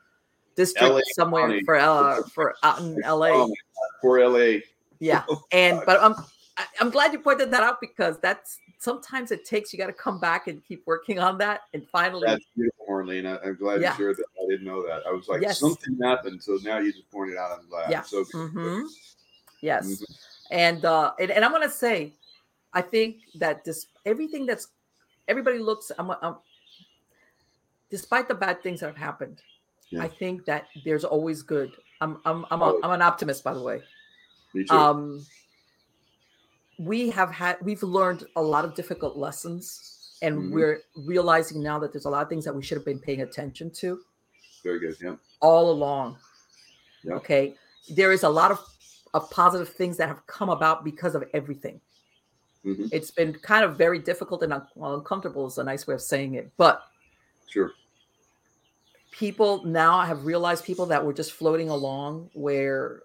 district LA somewhere County. for uh, for out in LA. Oh, for LA. Yeah, and <laughs> but I'm I'm glad you pointed that out because that's sometimes it takes you got to come back and keep working on that and finally. That's beautiful, Marlene. I'm glad yeah. you shared that. I didn't know that. I was like yes. something happened, so now you just pointed out. I'm glad. Yeah. So mm-hmm. Yes, mm-hmm. and uh, and, and I'm gonna say, I think that this everything that's everybody looks. I'm, I'm despite the bad things that have happened, yeah. I think that there's always good. I'm I'm I'm, a, I'm an optimist, by the way. Me too. Um, we have had we've learned a lot of difficult lessons, and mm-hmm. we're realizing now that there's a lot of things that we should have been paying attention to. Very good. Yeah. All along. Yeah. Okay. There is a lot of, of positive things that have come about because of everything. Mm-hmm. It's been kind of very difficult and un- uncomfortable is a nice way of saying it, but sure people now I have realized people that were just floating along where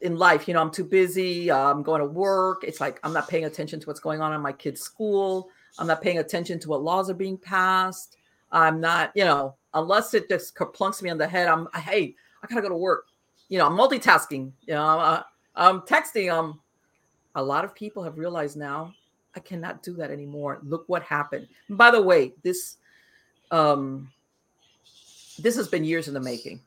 in life, you know, I'm too busy, I'm going to work. It's like I'm not paying attention to what's going on in my kid's school. I'm not paying attention to what laws are being passed. I'm not, you know, unless it just plunks me on the head, I'm, hey, I gotta go to work. You know, I'm multitasking. You know, I'm, I'm texting. Um, a lot of people have realized now I cannot do that anymore. Look what happened. And by the way, this, um, this has been years in the making.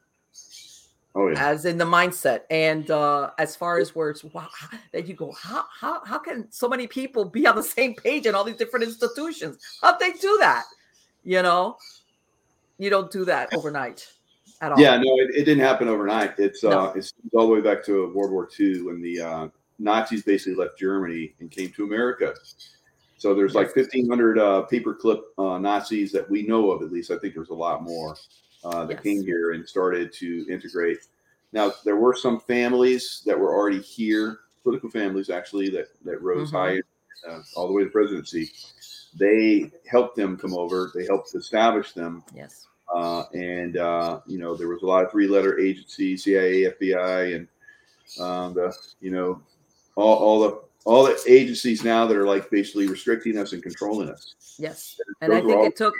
Oh, yeah. As in the mindset, and uh, as far as words, wow, that you go, how how how can so many people be on the same page in all these different institutions? How'd they do that? You know, you don't do that overnight at all. Yeah, no, it, it didn't happen overnight. It's no. uh, it's all the way back to World War II when the uh, Nazis basically left Germany and came to America. So there's like 1,500 uh, paperclip uh, Nazis that we know of, at least. I think there's a lot more uh, that yes. came here and started to integrate. Now, there were some families that were already here, political families actually, that, that rose mm-hmm. high uh, all the way to presidency. They helped them come over, they helped establish them. Yes. Uh, and, uh, you know, there was a lot of three letter agencies, CIA, FBI, and um, the, you know, all, all the all the agencies now that are like basically restricting us and controlling us. Yes. And I think it took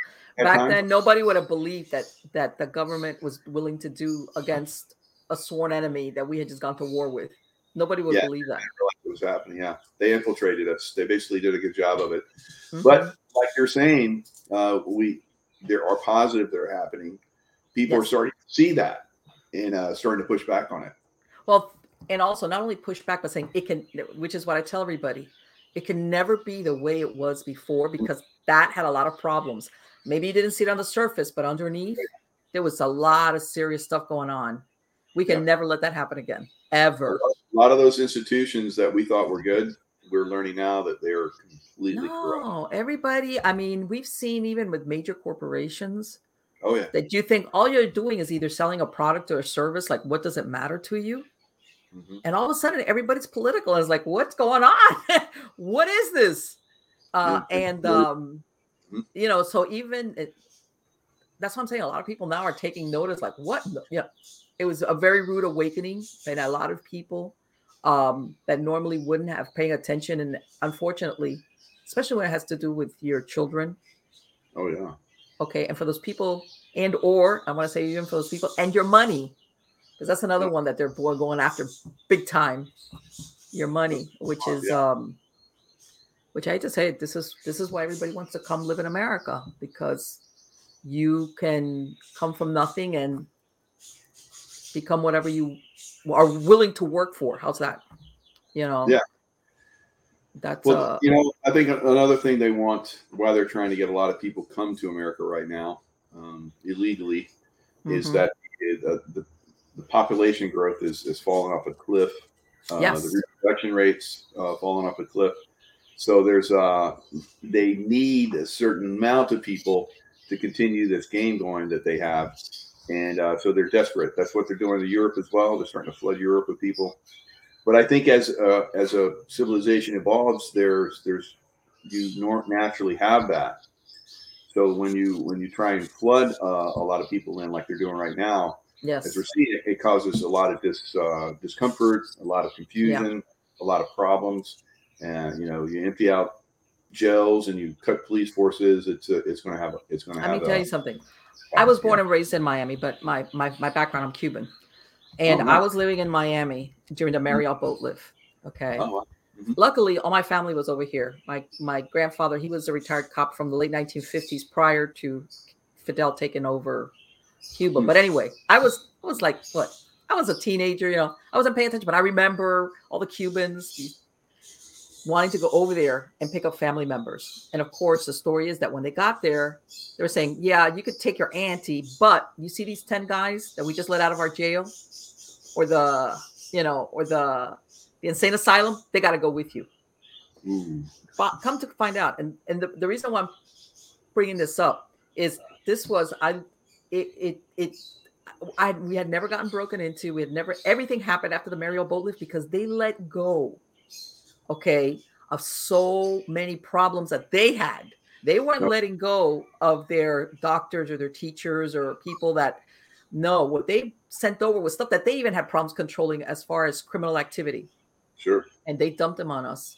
back time? then nobody would have believed that that the government was willing to do against a sworn enemy that we had just gone to war with. Nobody would yeah, believe that. It was happening. Yeah, they infiltrated us. They basically did a good job of it. Mm-hmm. But like you're saying, uh, we there are positive that are happening. People yes. are starting to see that and uh, starting to push back on it. Well, and also not only push back, but saying it can, which is what I tell everybody, it can never be the way it was before because that had a lot of problems. Maybe you didn't see it on the surface, but underneath, there was a lot of serious stuff going on. We can yeah. never let that happen again, ever. A lot of those institutions that we thought were good, we're learning now that they're completely no, corrupt. everybody. I mean, we've seen even with major corporations. Oh yeah. That you think all you're doing is either selling a product or a service. Like, what does it matter to you? Mm-hmm. And all of a sudden, everybody's political. Is like, what's going on? <laughs> what is this? Uh, and um, Mm-hmm. You know, so even it, that's what I'm saying. A lot of people now are taking notice, like, what? Yeah, it was a very rude awakening, and a lot of people um, that normally wouldn't have paying attention, and unfortunately, especially when it has to do with your children. Oh yeah. Okay, and for those people, and or I want to say even for those people, and your money, because that's another yeah. one that they're going after big time. Your money, which oh, is um, which I hate to say, this is this is why everybody wants to come live in America because you can come from nothing and become whatever you are willing to work for. How's that? You know. Yeah. That's well, uh, you know, I think another thing they want, why they're trying to get a lot of people come to America right now, um, illegally, mm-hmm. is that uh, the, the population growth is is falling off a cliff. Uh, yes. The reproduction rates uh, falling off a cliff. So there's uh they need a certain amount of people to continue this game going that they have. And uh, so they're desperate. That's what they're doing in Europe as well. They're starting to flood Europe with people. But I think as uh, as a civilization evolves, there's there's you nor- naturally have that. So when you when you try and flood uh, a lot of people in like they're doing right now, yes, as we're seeing, it, it causes a lot of dis, uh, discomfort, a lot of confusion, yeah. a lot of problems and you know you empty out jails and you cut police forces, it's a, it's going to have it's going to have. Let me tell you something. I was born yeah. and raised in Miami, but my my my background I'm Cuban, and oh, I was living in Miami during the mm-hmm. Mariel boat lift. Okay. Oh, wow. mm-hmm. Luckily, all my family was over here. My my grandfather, he was a retired cop from the late 1950s, prior to Fidel taking over Cuba. Mm-hmm. But anyway, I was I was like what? I was a teenager, you know. I wasn't paying attention, but I remember all the Cubans wanting to go over there and pick up family members. And of course, the story is that when they got there, they were saying, "Yeah, you could take your auntie, but you see these ten guys that we just let out of our jail, or the, you know, or the the insane asylum, they got to go with you." Mm. But come to find out, and and the, the reason why I'm bringing this up is this was I, it it it I we had never gotten broken into. We had never everything happened after the Mariel boat lift because they let go, okay, of so many problems that they had. They weren't letting go of their doctors or their teachers or people that no, what they sent over was stuff that they even had problems controlling as far as criminal activity. Sure. And they dumped them on us.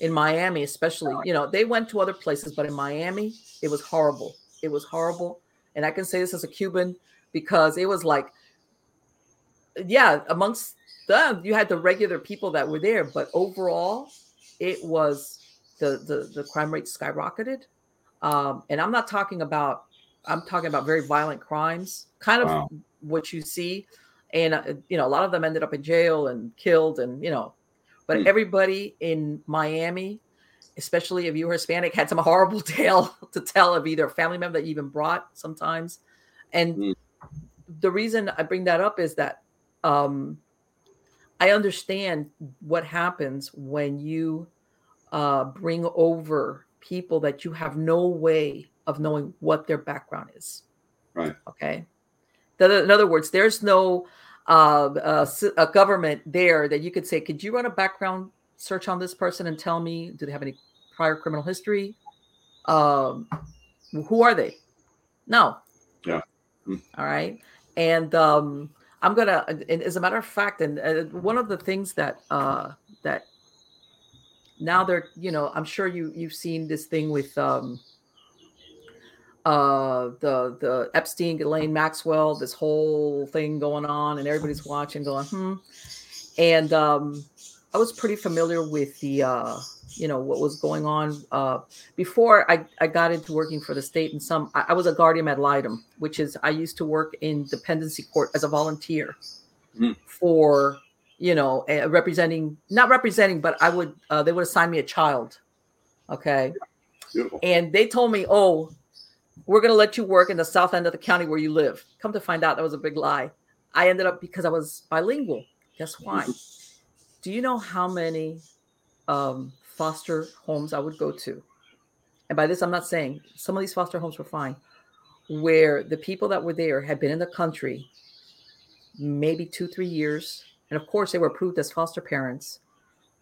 In Miami, especially, you know, they went to other places, but in Miami, it was horrible. It was horrible. And I can say this as a Cuban because it was like, yeah, amongst them, you had the regular people that were there, but overall, it was the the, the crime rate skyrocketed. Um, and I'm not talking about, I'm talking about very violent crimes, kind of wow. what you see. And, uh, you know, a lot of them ended up in jail and killed and, you know, but mm. everybody in Miami, especially if you were Hispanic, had some <laughs> horrible tale to tell of either a family member that you even brought sometimes. And mm the reason I bring that up is that um, I understand what happens when you uh, bring over people that you have no way of knowing what their background is. Right. Okay. In other words, there's no uh, uh, a government there that you could say, could you run a background search on this person and tell me, do they have any prior criminal history? Um, who are they? No. Yeah. Mm. All right and um, I'm gonna. And as a matter of fact, and uh, one of the things that uh, that now they're, you know, I'm sure you you've seen this thing with um, uh, the the Epstein, Ghislaine Maxwell, this whole thing going on, and everybody's watching, going, hmm. And um, I was pretty familiar with the uh, you know what was going on uh, before I, I got into working for the state and some I, I, was a guardian ad litem which is i used to work in dependency court as a volunteer mm. for you know uh, representing not representing but i would uh, they would assign me a child okay Beautiful. and they told me oh we're going to let you work in the south end of the county where you live come to find out that was a big lie i ended up because i was bilingual guess why mm-hmm. Do you know how many um, foster homes I would go to, and by this I'm not saying some of these foster homes were fine, where the people that were there had been in the country maybe two, three years. And of course, they were approved as foster parents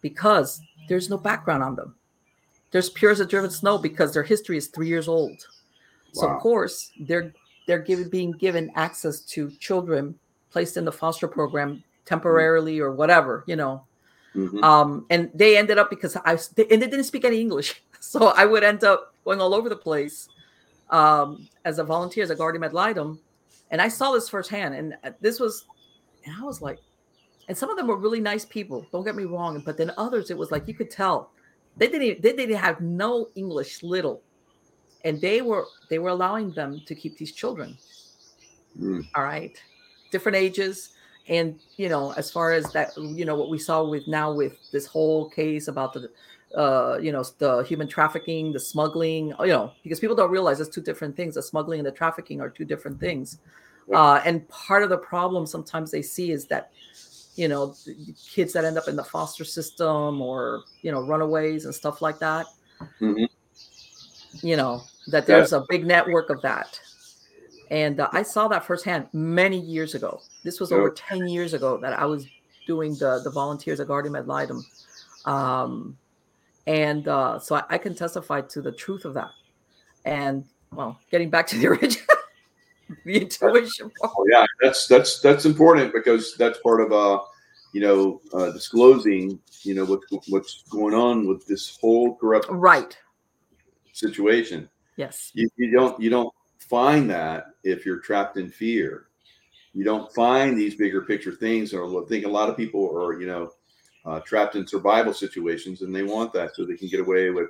because there's no background on them. There's pure as a driven snow because their history is three years old. Wow. So of course, they're they're given being given access to children placed in the foster program temporarily or whatever, you know, Mm-hmm. Um, and they ended up because I and they didn't speak any English, <laughs> so I would end up going all over the place um, as a volunteer, as a guardian ad litem, and I saw this firsthand. And uh, this was, and I was like, and some of them were really nice people. Don't get me wrong, but then others, it was like you could tell they didn't they didn't have no English, little, and they were they were allowing them to keep these children. Mm. All right, different ages and you know as far as that you know what we saw with now with this whole case about the uh you know the human trafficking the smuggling you know because people don't realize it's two different things the smuggling and the trafficking are two different things uh and part of the problem sometimes they see is that you know kids that end up in the foster system or you know runaways and stuff like that mm-hmm. you know that there's yeah. a big network of that and uh, I saw that firsthand many years ago. This was over 10 years ago that I was doing the, the volunteers at Guardian Ad Litem. Um, and uh, so I, I, can testify to the truth of that. And well, getting back to the <laughs> original, the intuition. Oh, yeah, that's that's that's important because that's part of uh, you know, uh, disclosing, you know, what what's going on with this whole corrupt right situation. Yes. You, you don't you don't find that if you're trapped in fear. You don't find these bigger picture things, or I think a lot of people are, you know, uh, trapped in survival situations, and they want that so they can get away with,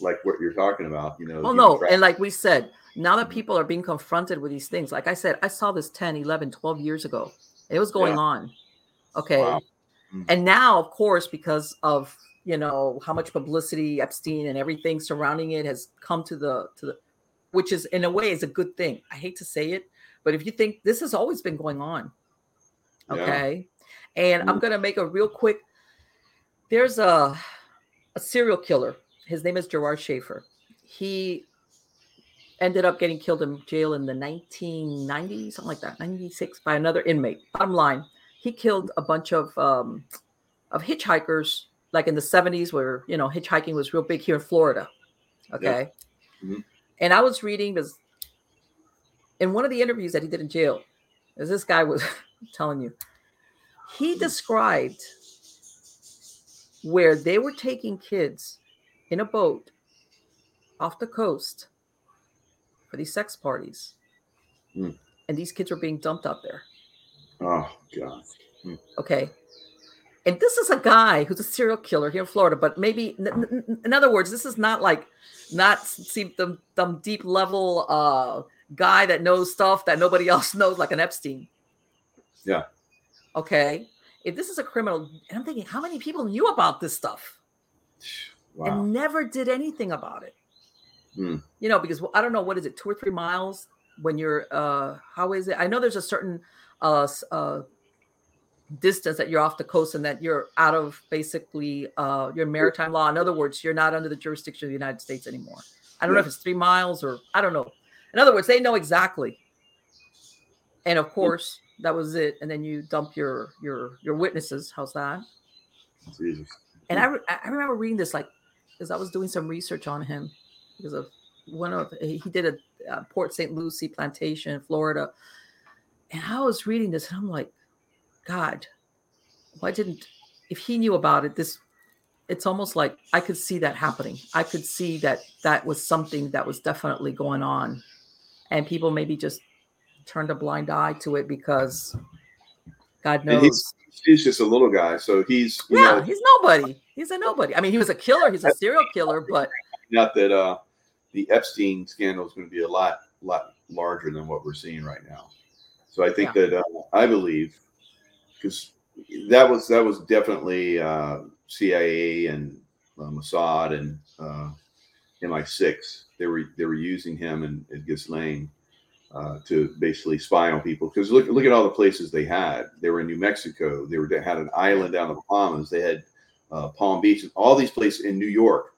like what you're talking about. You know. Well, no, and like we said, now that people are being confronted with these things, like I said, I saw this 10, 11, 12 years ago. It was going yeah. on. Okay. Wow. Mm-hmm. And now, of course, because of you know how much publicity Epstein and everything surrounding it has come to the to the which is in a way is a good thing. I hate to say it, but if you think this has always been going on, okay. Yeah. And I'm mm-hmm. gonna make a real quick. There's a a serial killer. His name is Gerard Schaefer. He ended up getting killed in jail in the 1990s, something like that, 96 by another inmate. Bottom line, he killed a bunch of um, of hitchhikers, like in the 70s, where you know hitchhiking was real big here in Florida. Okay, mm-hmm. And I was reading this in one of the interviews that he did in jail. As this guy was <laughs> telling you, he mm-hmm. described where they were taking kids in a boat off the coast for these sex parties. Mm. And these kids were being dumped out there. Oh, God. Mm. Okay. And this is a guy who's a serial killer here in Florida, but maybe, in other words, this is not like, not see the, the deep level uh, guy that knows stuff that nobody <laughs> else knows, like an Epstein. Yeah. Okay. If this is a criminal, and I'm thinking, how many people knew about this stuff <sighs> wow. and never did anything about it? Hmm. You know, because I don't know what is it, two or three miles when you're uh how is it? I know there's a certain uh uh distance that you're off the coast and that you're out of basically uh your maritime law. In other words, you're not under the jurisdiction of the United States anymore. I don't yeah. know if it's three miles or I don't know. In other words, they know exactly. And of course, that was it. And then you dump your your your witnesses. How's that? Jesus. And I, I remember reading this like because I was doing some research on him because of one of he did a, a Port St. Lucie plantation in Florida, and I was reading this and I'm like, God, why didn't if he knew about it this it's almost like I could see that happening. I could see that that was something that was definitely going on, and people maybe just turned a blind eye to it because God knows. He's, he's, just a little guy, so he's yeah, know, he's nobody. He's a nobody. I mean, he was a killer. He's a serial killer, but not that uh, the Epstein scandal is going to be a lot, lot larger than what we're seeing right now. So I think yeah. that uh, I believe because that was that was definitely uh, CIA and uh, Mossad and uh, MI6. They were they were using him and, and Ghislaine uh, to basically spy on people. Because look look at all the places they had. They were in New Mexico. They were they had an island down the Bahamas. They had uh, Palm Beach and all these places in New York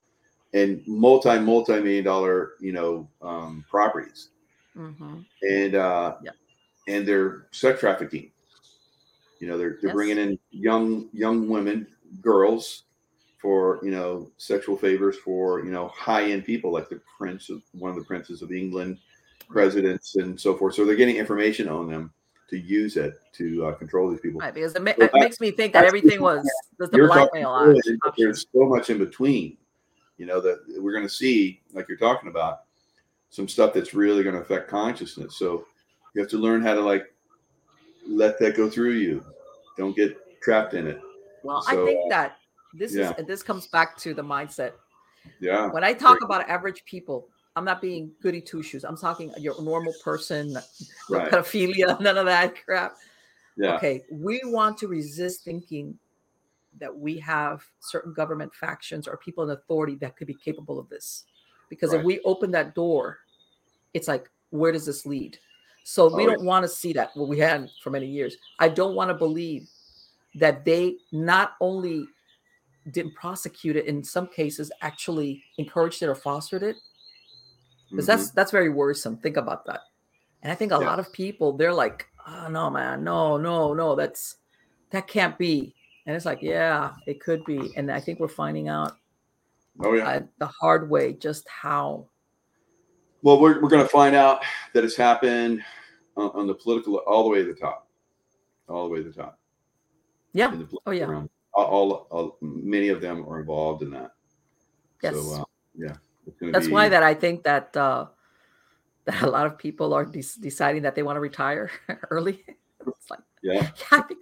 and multi multi million dollar you know um, properties, mm-hmm. and uh, yeah. and they're sex trafficking. You know, they're they're yes. bringing in young young women, girls, for you know sexual favors for you know high end people like the prince of one of the princes of England, presidents, and so forth. So they're getting information on them to use it to uh, control these people. Right, because it, ma- so it makes me think that everything was, was the blackmail. There's so much in between you know that we're going to see like you're talking about some stuff that's really going to affect consciousness so you have to learn how to like let that go through you don't get trapped in it well so, i think that this yeah. is this comes back to the mindset yeah when i talk about average people i'm not being goody two shoes i'm talking your normal person right. pedophilia <laughs> none of that crap yeah okay we want to resist thinking that we have certain government factions or people in authority that could be capable of this. Because right. if we open that door, it's like, where does this lead? So we oh, don't want to see that. What we had for many years. I don't want to believe that they not only didn't prosecute it in some cases, actually encouraged it or fostered it. Because mm-hmm. that's that's very worrisome. Think about that. And I think a yeah. lot of people they're like, oh no, man, no, no, no, that's that can't be. And it's like, yeah, it could be. And I think we're finding out oh, yeah. Uh, the hard way just how. Well, we're, we're going to find out that it's happened on, on, the political, all the way to the top. All the way to the top. Yeah. Oh, yeah. All, all, all, many of them are involved in that. Yes. So, uh, yeah. That's be... why that I think that uh, that a lot of people are de- deciding that they want to retire <laughs> early. <laughs> it's like, yeah, <laughs> yeah I, think,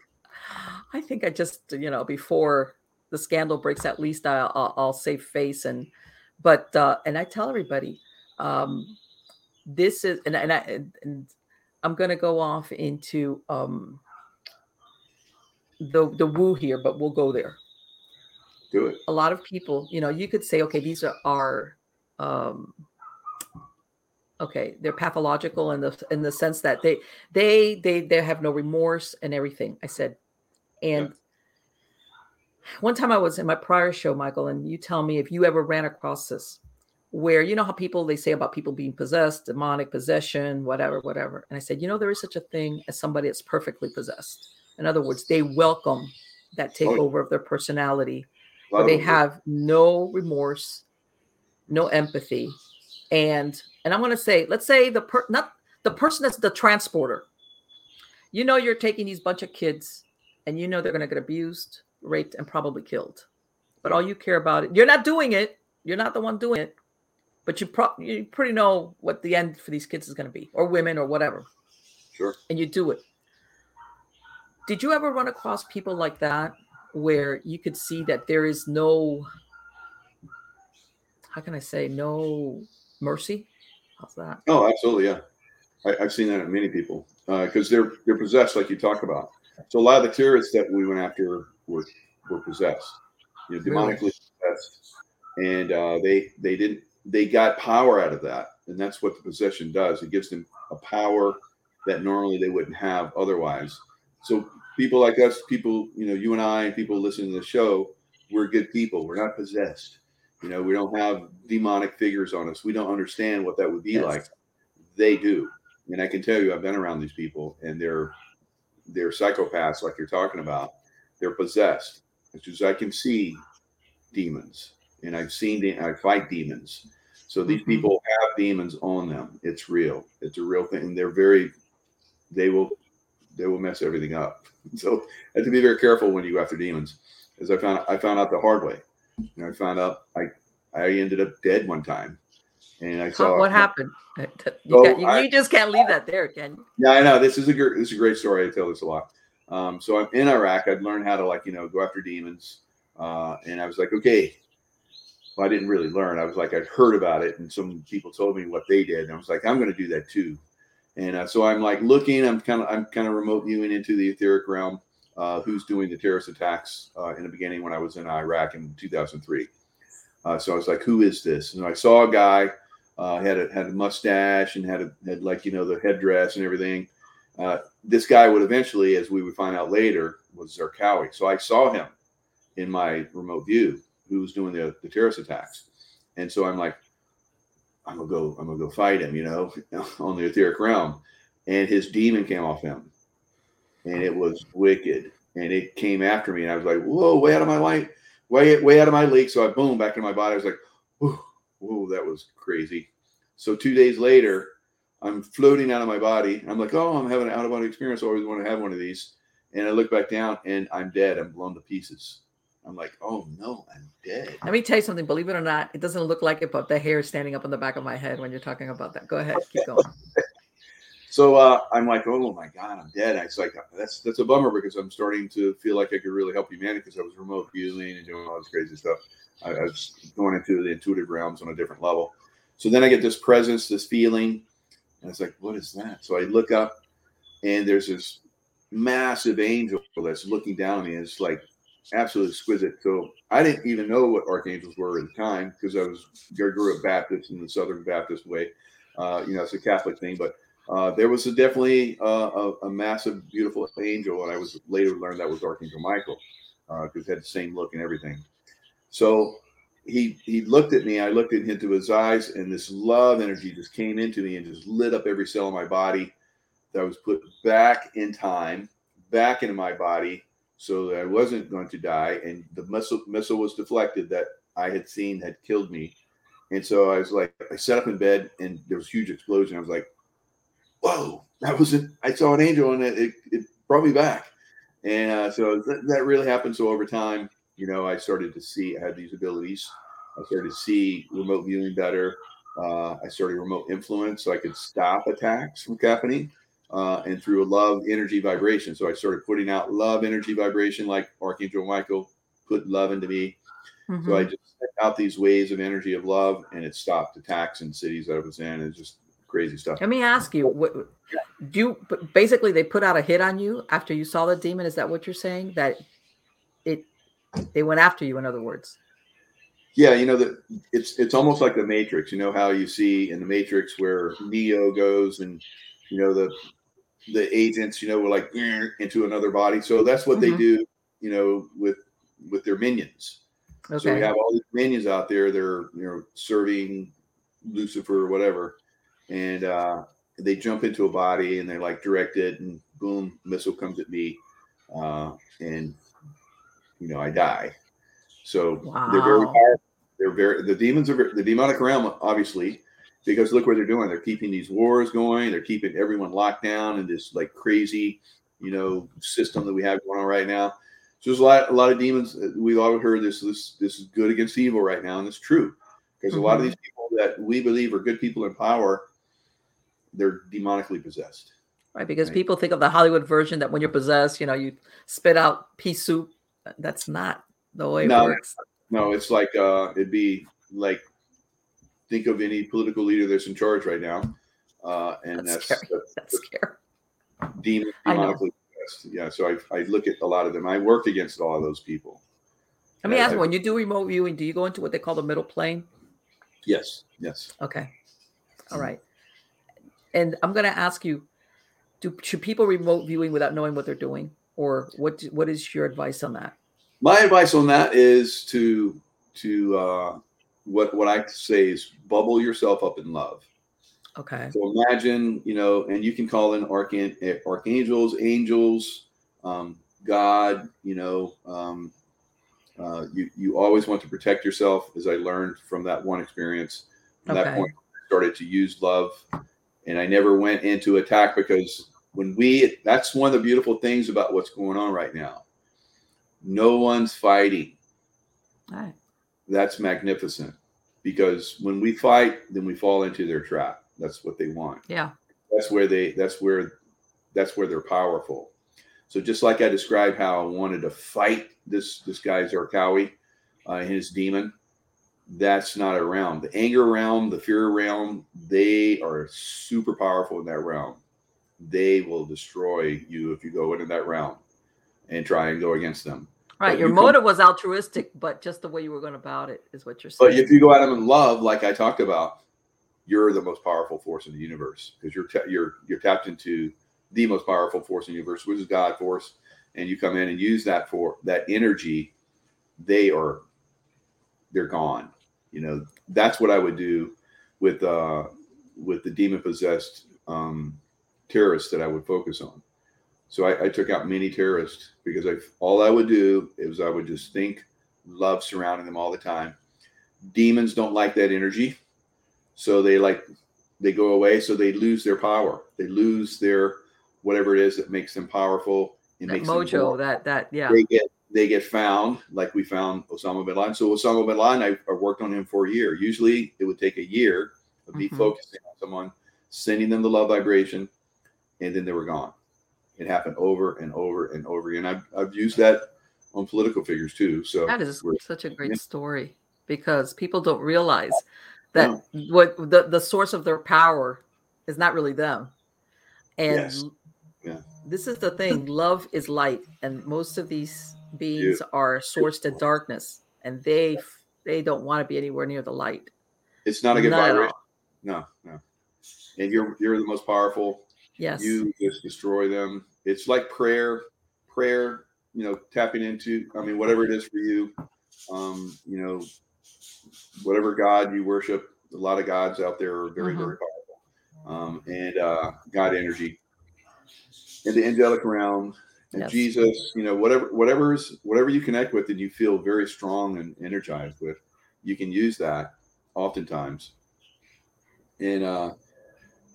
I think I just you know before the scandal breaks, at least I'll, I'll, I'll save face and but uh, and I tell everybody um, this is and, and I and I'm gonna go off into um, the the woo here, but we'll go there. Do it. A lot of people, you know, you could say, okay, these are our um, okay, they're pathological in the in the sense that they they they they have no remorse and everything. I said, and. Yeah. One time I was in my prior show, Michael, and you tell me if you ever ran across this where you know how people they say about people being possessed, demonic possession, whatever, whatever. And I said, you know, there is such a thing as somebody that's perfectly possessed. In other words, they welcome that takeover oh, of their personality, where they have no remorse, no empathy, and and I'm going to say, let's say the per not the person that's the transporter. You know, you're taking these bunch of kids, and you know they're going to get abused, raped, and probably killed. But all you care about it, you're not doing it. You're not the one doing it but you pro- you pretty know what the end for these kids is going to be, or women, or whatever. Sure. And you do it. Did you ever run across people like that where you could see that there is no, how can I say, no mercy? How's that? Oh, absolutely, yeah. I, have seen that in many people because uh, they're they're possessed, like you talk about. So a lot of the terrorists that we went after were were possessed, you know, demonically really? possessed, and uh, they they didn't they got power out of that. And that's what the possession does. It gives them a power that normally they wouldn't have otherwise. So people like us, people, you know, you and I and people listening to the show, we're good people. We're not possessed. You know, we don't have demonic figures on us. We don't understand what that would be yes. like. They do. And I can tell you, I've been around these people and they're they're psychopaths like you're talking about. They're possessed. Because I can see demons and I've seen de- I fight demons. So these mm-hmm. people have demons on them. It's real. It's a real thing. And they're very they will they will mess everything up. <laughs> So I have to be very careful when you go after demons. As I found I found out the hard way. You know, I found out I I ended up dead one time. And I saw what happened. You, oh, got, you, I, you, just can't leave that there, can you? Yeah, I know. This is a great this is a great story. I tell this a lot. Um, so I'm in Iraq. I'd learned how to like, you know, go after demons. Uh, and I was like, okay, well, I didn't really learn. I was like, I'd heard about it, and some people told me what they did, and I was like, I'm going to do that too. And uh, so I'm like looking. I'm kind of I'm kind of remote viewing into the etheric realm. Uh, who's doing the terrorist attacks uh, in the beginning when I was in Iraq in 2003? Uh, so I was like, who is this? And I saw a guy uh, had a had a mustache and had a had like you know the headdress and everything. Uh, this guy would eventually, as we would find out later, was Zarqawi. So I saw him in my remote view who was doing the, the terrorist attacks. And so I'm like, I'm gonna go, I'm gonna go fight him, you know, <laughs> on the etheric realm. And his demon came off him. And it was wicked. And it came after me. And I was like, whoa, way out of my light, way, way out of my league. So I boom back into my body. I was like, whoa, whoa, that was crazy. So two days later, I'm floating out of my body. I'm like, oh, I'm having an out of body experience. I always want to have one of these. And I look back down and I'm dead. I'm blown to pieces. I'm like, oh no, I'm dead. Let me tell you something. Believe it or not, it doesn't look like it, but the hair is standing up on the back of my head when you're talking about that. Go ahead, keep going. <laughs> so uh, I'm like, oh my god, I'm dead. It's like that's that's a bummer because I'm starting to feel like I could really help humanity because I was remote viewing and doing all this crazy stuff. I, I was going into the intuitive realms on a different level. So then I get this presence, this feeling, and it's like, what is that? So I look up, and there's this massive angel that's looking down at me. And it's like absolutely exquisite. So I didn't even know what archangels were at the time because I was I grew up Baptist in the Southern Baptist way. Uh, you know, it's a Catholic thing, but uh, there was a definitely uh, a, a, massive, beautiful angel, and I was later learned that was Archangel Michael because uh, had the same look and everything. So he he looked at me. I looked into his eyes, and this love energy just came into me and just lit up every cell in my body. That was put back in time, back into my body, so that I wasn't going to die. And the missile missile was deflected that I had seen had killed me. And so I was like, I sat up in bed and there was a huge explosion. I was like, whoa, that was it. I saw an angel and it, it, it brought me back. And uh, so that, really happened. So over time, you know, I started to see I had these abilities I started to see remote viewing better. Uh, I started remote influence so I could stop attacks from happening. Uh, and through a love energy vibration. So I started putting out love energy vibration, like Archangel Michael put love into me. Mm-hmm. So I just sent out these waves of energy of love, and it stopped attacks in cities that I was in. It's just crazy stuff. Let me ask you, what do you basically they put out a hit on you after you saw the demon? Is that what you're saying? That it they went after you, in other words. Yeah, you know that it's it's almost like the Matrix. You know how you see in the Matrix where Neo goes and you know the the agents, you know, were like into another body. So that's what mm-hmm. they do, you know, with with their minions. Okay. So we have all these minions out there. They're you know serving Lucifer or whatever, and uh, they jump into a body and they like direct it, and boom, missile comes at me, uh, and you know I die. So wow. they're very powerful. They're very the demons are the demonic realm, obviously, because look what they're doing. They're keeping these wars going. They're keeping everyone locked down in this like crazy, you know, system that we have going on right now. So there's a lot, a lot of demons. We've all heard this. This, this is good against evil right now, and it's true because mm-hmm. a lot of mm-hmm. these people that we believe are good people in power, they're demonically possessed. Right, because right? people think of the Hollywood version that when you're possessed, you know, you spit out pea soup. That's not the way no, it works. No, it's like uh, it'd be like think of any political leader that's in charge right now, uh, and that's that's, that's, that's scary. Demon, demonically Yeah, so I, I look at a lot of them. I work against all of those people. Let me ask you: When you do remote viewing, do you go into what they call the middle plane? Yes. Yes. Okay. All right. And I'm going to ask you: Do should people remote viewing without knowing what they're doing, or what? What is your advice on that? My advice on that is to to uh, what what I say is bubble yourself up in love. Okay. So imagine, you know, and you can call in archan- archangels, angels, um, God. You know, um, uh, you you always want to protect yourself, as I learned from that one experience. From okay. that point, I started to use love, and I never went into attack because when we that's one of the beautiful things about what's going on right now. No one's fighting. All right that's magnificent because when we fight, then we fall into their trap. That's what they want. Yeah. That's where they, that's where, that's where they're powerful. So just like I described how I wanted to fight this, this guy Zarqawi, uh, his demon, that's not a realm. The anger realm, the fear realm, they are super powerful in that realm. They will destroy you if you go into that realm and try and go against them. Right. Your you motive come, was altruistic, but just the way you were going about it is what you're saying. But if you go at them in love, like I talked about, you're the most powerful force in the universe because you're ta- you're you're tapped into the most powerful force in the universe, which is God force, and you come in and use that for that energy. They are they're gone. You know that's what I would do with uh with the demon possessed um terrorists that I would focus on. So I, I took out many terrorists because I all I would do is I would just think love surrounding them all the time. Demons don't like that energy, so they like they go away, so they lose their power. They lose their whatever it is that makes them powerful. It that makes mojo, that that yeah. They get they get found like we found Osama bin Laden. So Osama bin Laden, I, I worked on him for a year. Usually it would take a year of me mm-hmm. focusing on someone, sending them the love vibration, and then they were gone. It happened over and over and over again. I've, I've used that on political figures too. So that is such a great yeah. story because people don't realize that yeah. what the, the source of their power is not really them. And yes. yeah. this is the thing love is light, and most of these beings yeah. are sourced in darkness, and they they don't want to be anywhere near the light. It's not a good not vibration. No, no. And you're you're the most powerful Yes. You just destroy them. It's like prayer, prayer, you know, tapping into, I mean, whatever it is for you, um, you know, whatever God you worship, a lot of gods out there are very, mm-hmm. very powerful. Um, and uh, God energy in the angelic realm and yes. Jesus, you know, whatever, whatever's, whatever you connect with and you feel very strong and energized with, you can use that oftentimes. And, uh,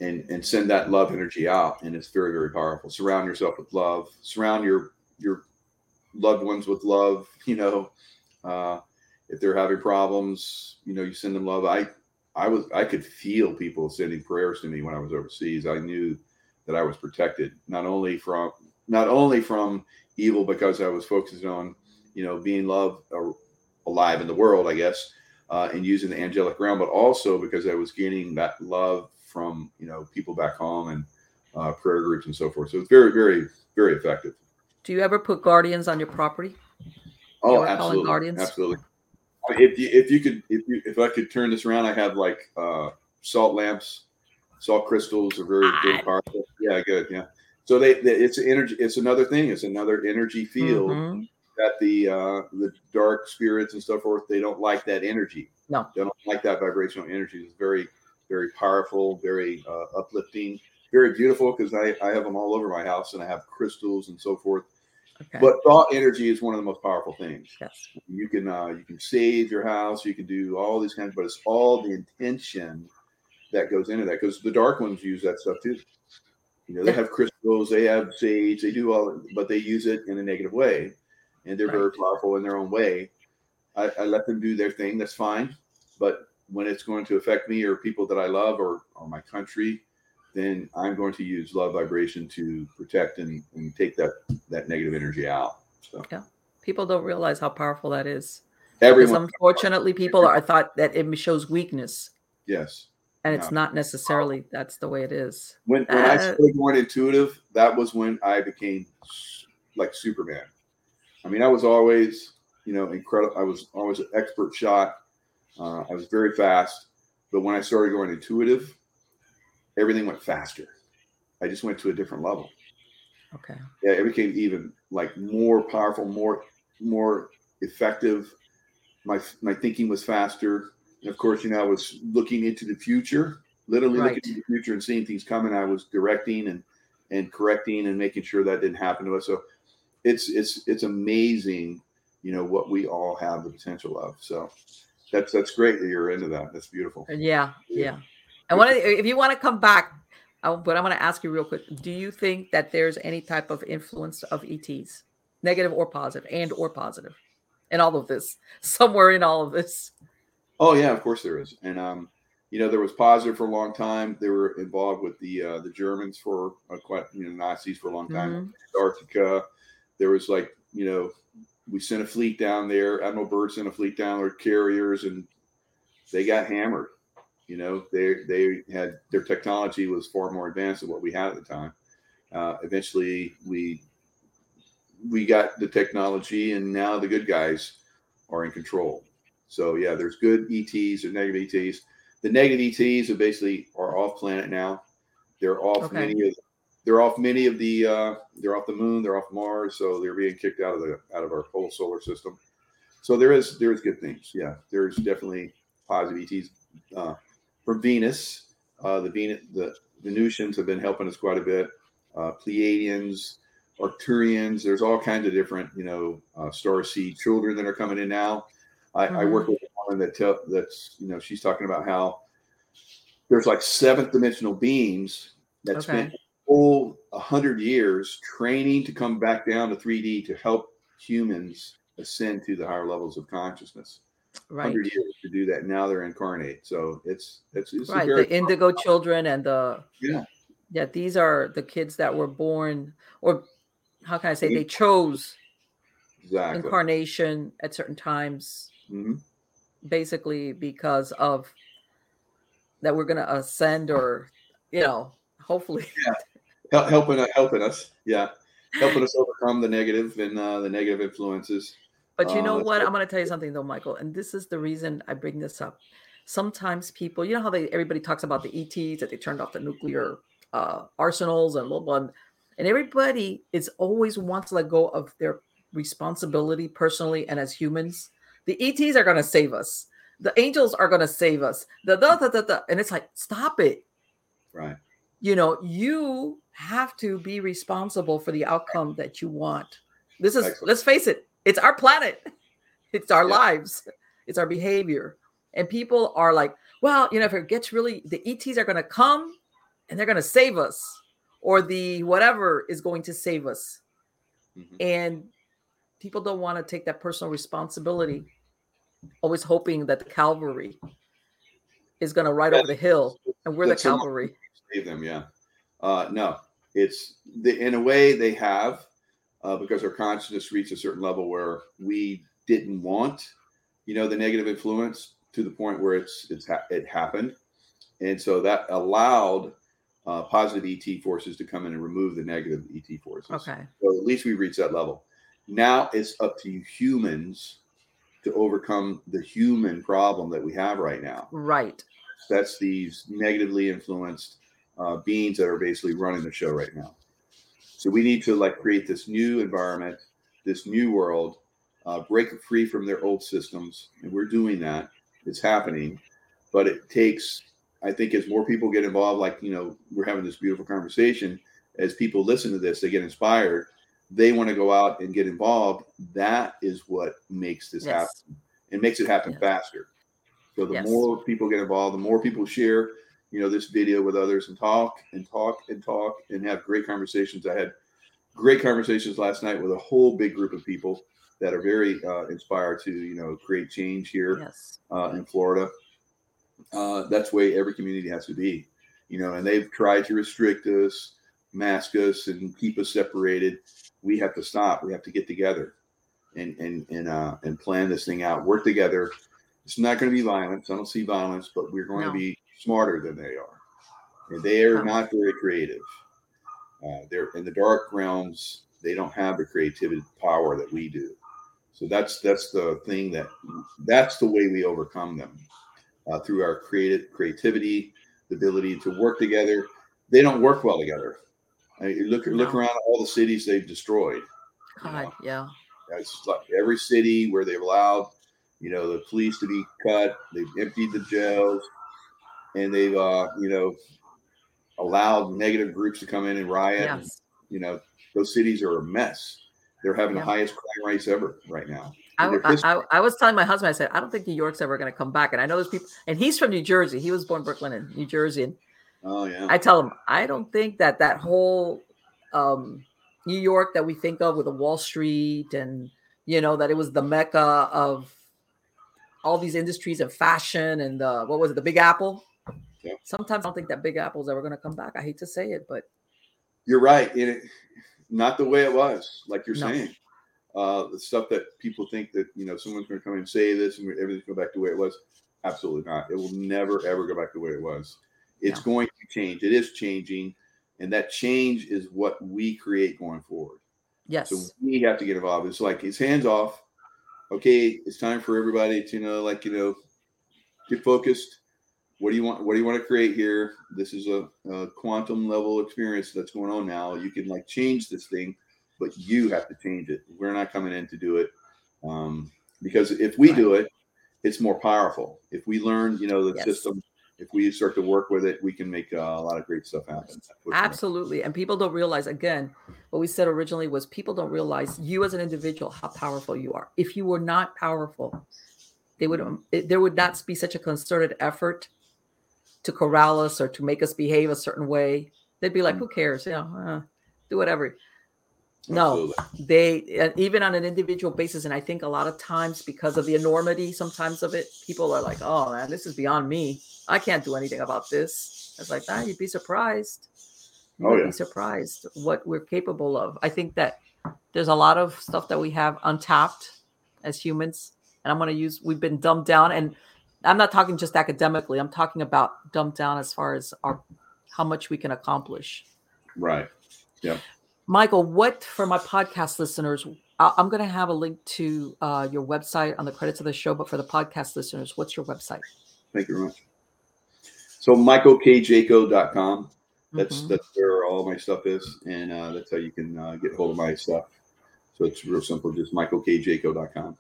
and and send that love energy out and it's very very powerful surround yourself with love surround your your loved ones with love <laughs> you know uh, if they're having problems, you know, you send them love. I I was I could feel people sending prayers to me when I was overseas. I knew that I was protected not only from not only from evil because I was focused on you know being love uh, alive in the world, I guess, uh, and using the angelic realm, but also because I was gaining that love from you know people back home and uh, prayer groups and so forth. So it's very very very effective. Do you ever put guardians on your property? Oh, absolutely, guardians? absolutely. If you if you could if you if I could turn this around, I have like uh, salt lamps, salt crystals are very very powerful. Yeah, good. Yeah. So they, they it's energy. It's another thing. It's another energy field mm-hmm. that the uh, the dark spirits and so forth. They don't like that energy. No, they don't like that vibrational energy. It's very very powerful, very uh, uplifting, very beautiful. Because I I have them all over my house, and I have crystals and so forth Okay. But thought energy is one of the most powerful things. Yes. You can uh, you can save your house, you can do all these kinds, but it's all the intention that goes into that because the dark ones use that stuff too. You know, they have crystals, they have sage, they do all, but they use it in a negative way, and they're right. very powerful in their own way. I, I let them do their thing. That's fine, but when it's going to affect me or people that I love or, or my country, then I'm going to use love vibration to protect and, and take that that negative energy out. So yeah, people don't realize how powerful that is. Everyone, because unfortunately, people are thought that it shows weakness. Yes, and it's not necessarily that's the way it is. When when uh, I started going intuitive, that was when I became like Superman. I mean, I was always you know incredible. I was always an expert shot. Uh, I was very fast, but when I started going intuitive, everything went faster. I just went to a different level. Okay. Yeah, it became even like more powerful, more more effective. My my thinking was faster. And of course, you know, I was looking into the future, literally right. looking into the future and seeing things coming. I was directing and and correcting and making sure that didn't happen to us. So it's it's it's amazing, you know, what we all have the potential of. So that's that's great that you're into that. That's beautiful. Yeah, yeah. And one of if you want to come back, I, but I'm going to ask you real quick. Do you think that there's any type of influence of ETs, negative or positive, and or positive, in all of this, <laughs> somewhere in all of this? Oh yeah, of course there is. And um, you know, there was positive for a long time. They were involved with the uh, the Germans for uh, quite you know Nazis for a long time. Mm-hmm. Antarctica. There was like you know we sent a fleet down there. Admiral Byrd sent a fleet down there, carriers, and they got hammered. You know, they they had their technology was far more advanced than what we had at the time. Uh, eventually, we we got the technology, and now the good guys are in control. So yeah, there's good ETs or negative ETs. The negative ETs are basically are off planet now. They're off okay. many of they're off many of the uh, they're off the moon, they're off Mars, so they're being kicked out of the out of our whole solar system. So there is there is good things. Yeah, there's definitely positive ETs. Uh, from Venus. Uh, the Venus, the Venusians have been helping us quite a bit. Uh, Pleiadians, Arcturians. There's all kinds of different, you know, uh, star seed children that are coming in now. I, mm-hmm. I work with one that tell, that's, you know, she's talking about how there's like seventh dimensional beings that okay. spent full hundred years training to come back down to 3D to help humans ascend to the higher levels of consciousness right. 100 years to do that. Now they're incarnate. So it's it's, it's right. The indigo children and the yeah yeah these are the kids that were born or how can I say they chose exactly. incarnation at certain times, mm-hmm. basically because of that we're going to ascend or you know hopefully yeah. Helping helping us yeah helping us overcome the negative and uh, the negative influences but you know uh, what? I'm going to tell you something though, Michael, and this is the reason I bring this up. Sometimes people, you know how they everybody talks about the ETs that they turned off the nuclear uh, arsenals and blah blah, and everybody is always wants to let go of their responsibility personally and as humans. The ETs are going to save us. The angels are going to save us. The, the, the, the, the and it's like stop it. Right. You know, you have to be responsible for the outcome that you want. This is Excellent. let's face it, it's our planet. <laughs> It's our yeah. lives. It's our behavior. And people are like, well, you know, if it gets really, the ETs are going to come and they're going to save us, or the whatever is going to save us. Mm-hmm. And people don't want to take that personal responsibility always hoping that the cavalry is going to ride over the hill, and we're the cavalry. Save them, yeah. Uh, no, it's the, in a way they have uh, because our consciousness reached a certain level where we didn't want, you know, the negative influence to the point where it's it's ha- it happened, and so that allowed uh, positive ET forces to come in and remove the negative ET forces. Okay. So at least we reached that level. Now it's up to humans to overcome the human problem that we have right now. Right. That's these negatively influenced uh, beings that are basically running the show right now. So we need to like create this new environment, this new world, uh, break free from their old systems, and we're doing that. It's happening, but it takes. I think as more people get involved, like you know, we're having this beautiful conversation. As people listen to this, they get inspired. They want to go out and get involved. That is what makes this Yes. happen. It makes it happen faster. So the Yes. more people get involved, the more people share, you know, this video with others and talk and talk and talk and have great conversations. I had great conversations last night with a whole big group of people that are very uh, inspired to, you know, create change here Yes. uh, in Florida. Uh, that's the way every community has to be, you know, and they've tried to restrict us, mask us, and keep us separated. We have to stop. We have to get together and and and uh, and plan this thing out. Work together. It's not going to be violence. I don't see violence, but we're going No. to be smarter than they are. And they are not very creative. Uh, they're in the dark realms. They don't have the creativity power that we do. So that's that's the thing that that's the way we overcome them uh, through our creative creativity, the ability to work together. They don't work well together. I mean, look look around all the cities they've destroyed. you know. Yeah. It's like every city where they've allowed, you know, the police to be cut, they've emptied the jails, and they've, uh, you know, allowed negative groups to come in and riot. and, you know, those cities are a mess. They're having Yeah. the highest crime rates ever right now. I, I. I, was telling my husband, I said, I don't think New York's ever going to come back. And I know there's people, and he's from New Jersey. He was born in Brooklyn and New Jersey. And Oh yeah. I tell him, I don't think that that whole um, New York that we think of with the Wall Street and, you know, that it was the mecca of all these industries and fashion and the, what was it, the Big Apple? Yeah. Sometimes I don't think that Big Apple's ever going to come back. I hate to say it, but You're right. It, not the way it was, like you're No. saying. Uh, the stuff that people think that you know someone's going to come and say this and everything's go back to the way it was. Absolutely not. It will never ever go back to the way it was. It's No. going to change. It is changing, and that change is what we create going forward. yes. So we have to get involved. It's like it's hands off. Okay, it's time for everybody to you know, like you know, get focused. What do you want? What do you want to create here? This is a, a quantum level experience that's going on now. You can like change this thing, but you have to change it. We're not coming in to do it um, because if we do it, it's more powerful. If we learn, you know, the Yes. system. If we start to work with it, we can make uh, a lot of great stuff happen. Absolutely. And people don't realize, again, what we said originally was people don't realize you as an individual, how powerful you are. If you were not powerful, they would it, there would not be such a concerted effort to corral us or to make us behave a certain way. They'd be like, Mm. who cares? You know, uh, do whatever. No, Absolutely. they uh, even on an individual basis, and I think a lot of times because of the enormity, sometimes of it, people are like, "Oh man, this is beyond me. I can't do anything about this." It's like, ah, you'd be surprised. You Oh, yeah. be surprised what we're capable of. I think that there's a lot of stuff that we have untapped as humans, and I'm going to use. We've been dumbed down, and I'm not talking just academically. I'm talking about dumbed down as far as our how much we can accomplish. Right. Yeah. Michael, what for my podcast listeners? I'm going to have a link to uh, your website on the credits of the show, but for the podcast listeners, what's your website? Thank you very much. So michaelkjaco.com. That's Mhm. that's where all my stuff is, and uh, that's how you can uh, get hold of my stuff. So it's real simple, just michaelkjaco.com.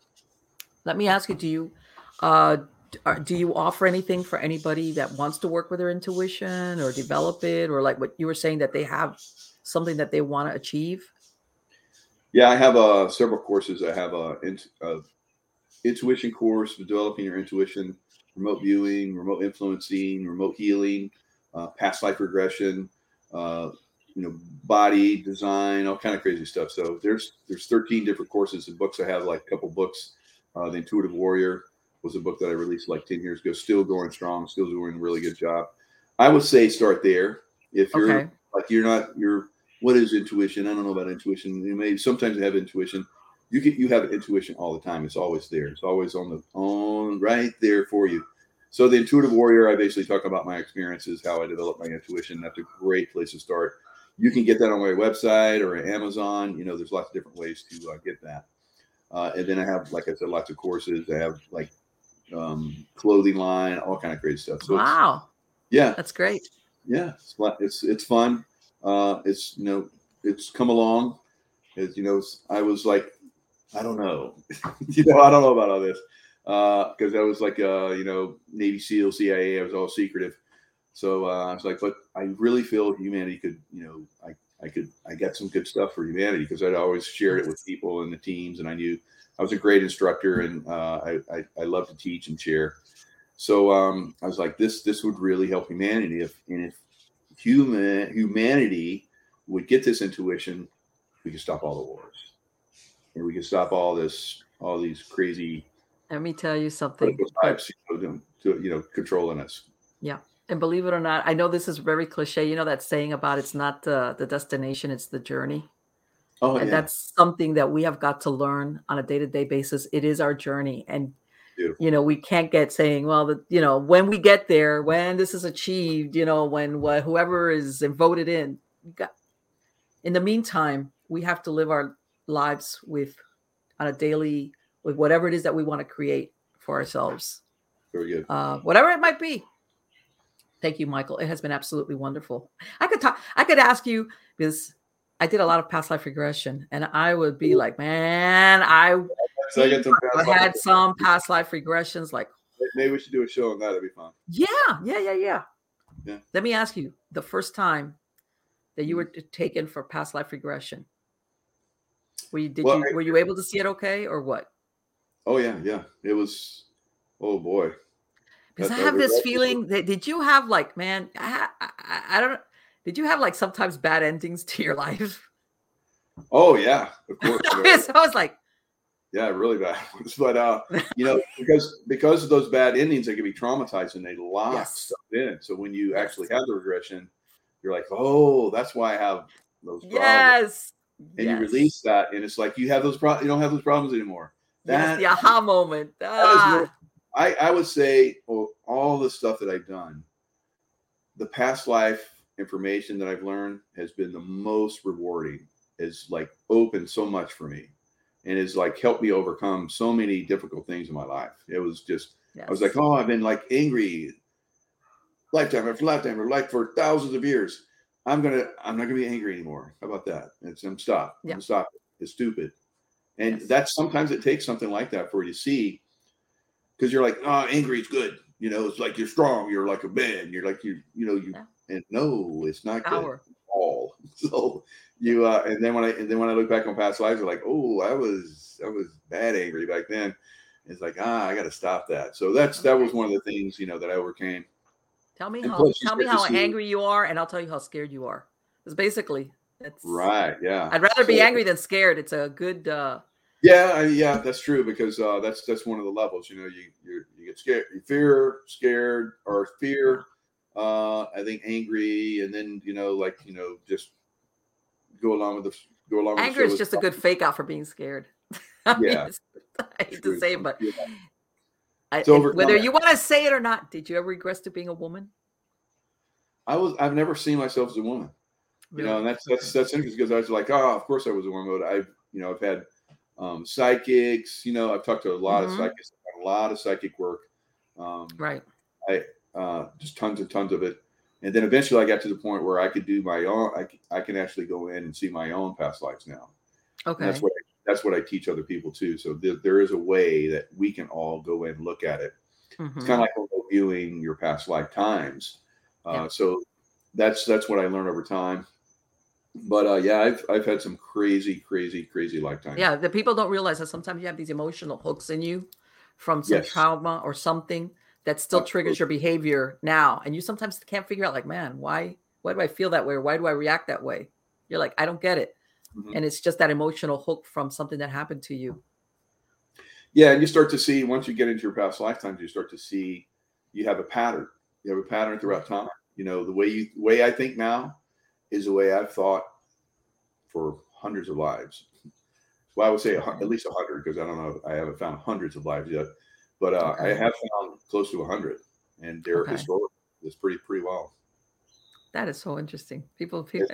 Let me ask you: Do you uh, are- do you offer anything for anybody that wants to work with their intuition or develop it, or like what you were saying that they have something that they want to achieve? Yeah, I have uh, several courses. I have a, a intuition course for developing your intuition, remote viewing, remote influencing, remote healing, uh, past life regression, uh, you know, body design, all kind of crazy stuff. So there's there's 13 different courses and books. I have like a couple books, uh, the Intuitive Warrior, was a book that I released like 10 years ago, still going strong, still doing a really good job. I would say start there. If you're Okay. like you're not you're what is intuition? I don't know about intuition. You may sometimes have intuition. You get you have intuition all the time. It's always there. It's always on the on right there for you. So the intuitive warrior, I basically talk about my experiences, how I developed my intuition. That's a great place to start. You can get that on my website or Amazon. You know, there's lots of different ways to uh, get that. Uh, and then I have, like I said, lots of courses. I have like um, clothing line, all kind of great stuff. So Wow, yeah, that's great. yeah, it's fun- it's it's fun. Uh, it's you know it's come along. As you know, I was like, I don't know, <laughs> you know, I don't know about all this Uh, because I was like, uh, you know, Navy SEAL, CIA. I was all secretive. So uh, I was like, but I really feel humanity could, you know, I I could I got some good stuff for humanity because I'd always shared it with people and the teams, and I knew I was a great instructor and uh, I, I I love to teach and share. So um, I was like, this this would really help humanity if and if human humanity would get this intuition, we could stop all the wars, and we could stop all this all these crazy Let me tell you something. types you know, to, to you know controlling us. Yeah. And believe it or not, I know this is very cliche. You know that saying about it's not the, the destination, it's the journey. Oh and yeah, that's something that we have got to learn on a day-to-day basis. It is our journey. And Beautiful. you know, we can't get saying, well, the, you know, when we get there, when this is achieved, you know, when wh- whoever is voted in, got in the meantime, we have to live our lives with on a daily with whatever it is that we want to create for ourselves very good. uh, whatever it might be. Thank you, Michael. It has been absolutely wonderful. I could talk. I could ask you because I did a lot of past life regression, and I would be like, man, I <laughs> So I get some past had life- some past life regressions. Like, Maybe we should do a show on that. It'd be fun. yeah, yeah, yeah, yeah. Yeah. Let me ask you: the first time that Mm-hmm. you were taken for past life regression, were you did Well, you I- were you able to see it okay or what? Oh yeah, yeah. It was. Oh boy. Because I That- have this feeling that did you have like, man, I, I, I don't. Did you have like sometimes bad endings to your life? Oh yeah, of <laughs> course. so I was like, Yeah, really bad <laughs> ones. But uh, <laughs> you know, because because of those bad endings, they can be traumatized and they lock Yes. stuff in. So when you Yes. actually have the regression, you're like, oh, that's why I have those problems. yes. And yes. you release that, and it's like you have those pro- you don't have those problems anymore. Yes, That, the aha moment. Ah, more- I, I would say well, all the stuff that I've done, the past life information that I've learned has been the most rewarding. Is like opened so much for me, and has like helped me overcome so many difficult things in my life. It was just I was like, oh, I've been like angry lifetime after lifetime or like for thousands of years. I'm gonna I'm not gonna be angry anymore. How about that? It's I'm stop. Yeah. I'm stop. It's stupid. And Yes. that's sometimes it takes something like that for you to see because you're like, oh, angry is good. You know, it's like you're strong, you're like a man, you're like you, you know, you Yeah. And no, it's not good at all. <laughs> So you uh and then when I and then when I look back on past lives, I'm like, oh, I was I was bad angry back then. It's like, ah, I gotta stop that. So that's that was one of the things, you know, that I overcame. Tell me And how tell me how angry you are, and I'll tell you how scared you are. It's basically, it's Right. Yeah. I'd rather be angry than scared. It's a good uh Yeah, I, yeah, that's true because uh, that's that's one of the levels. You know, you you you get scared, you fear, scared, or fear. Uh, I think angry, and then you know, like you know, just go along with the go along. anger is just a good fake out for being scared. <laughs> I mean, Yeah. it's- <laughs> I hate to say it, but Yeah. I, To it- overcome whether you want to say it or not, did you ever regress to being a woman? I was I've never seen myself as a woman. You know, and that's that's that's interesting because I was like, oh, of course I was a woman, but I've you know I've had um, psychics. You know, I've talked to a lot Mhm. of psychics, a lot of psychic work. Um, right. Uh, just tons and tons of it. And then eventually I got to the point where I could do my own, I, c- I can actually go in and see my own past lives now. And Okay. that's what, I, that's what I teach other people too. So there, there is a way that we can all go in and look at it. Mhm. It's kind of like viewing your past lifetimes. Uh, Yeah. So that's, that's what I learned over time. But uh, yeah, I've, I've had some crazy, crazy, crazy lifetimes. Yeah, the people don't realize that sometimes you have these emotional hooks in you from some Yes. trauma or something that still triggers your behavior now, and you sometimes can't figure out, like, man, why? Why do I feel that way? Or why do I react that way? You're like, I don't get it, Mhm. and it's just that emotional hook from something that happened to you. Yeah, and you start to see once you get into your past lifetimes, you start to see you have a pattern. You have a pattern throughout time. You know, the way you the way I think now is the way I've thought for hundreds of lives. Well, I would say at least a hundred because I don't know. I haven't found hundreds of lives yet, but uh, okay. I have found close to a hundred, and they're okay. historical. It's pretty pretty well. That is so interesting. People people,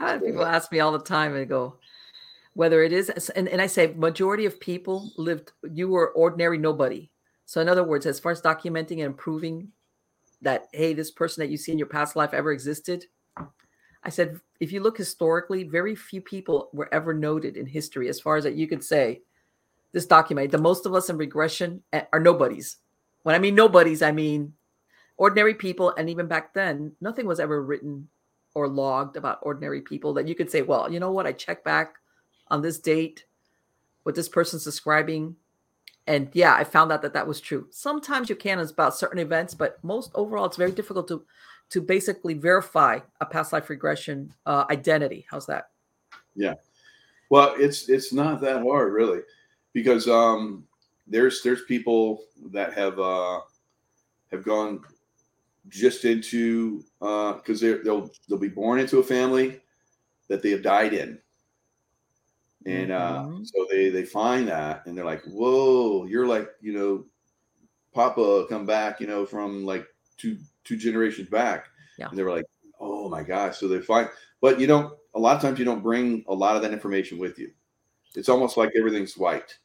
<laughs> people ask me all the time and go, whether it is and, and I say majority of people lived you were ordinary nobody. So in other words, as far as documenting and proving that hey, this person that you see in your past life ever existed, I said if you look historically, very few people were ever noted in history as far as that you could say this document. The most of us in regression eh, are nobodies. When I mean nobodies, I mean ordinary people and even back then nothing was ever written or logged about ordinary people that you could say well you know what? I check back on this date what this person's describing and yeah i found out that that was true. Sometimes you can about certain events but most overall it's very difficult to to basically verify a past life regression uh, identity. How's that? Yeah. Well it's it's not that hard really because um there's there's people that have uh have gone just into because uh, they'll they'll be born into a family that they have died in, and uh, mm-hmm. so they they find that and they're like, whoa, you're like you know, Papa come back, you know, from like two two generations back, yeah. and they were like, oh my gosh, so they find, but you don't. A lot of times you don't bring a lot of that information with you. It's almost like everything's white.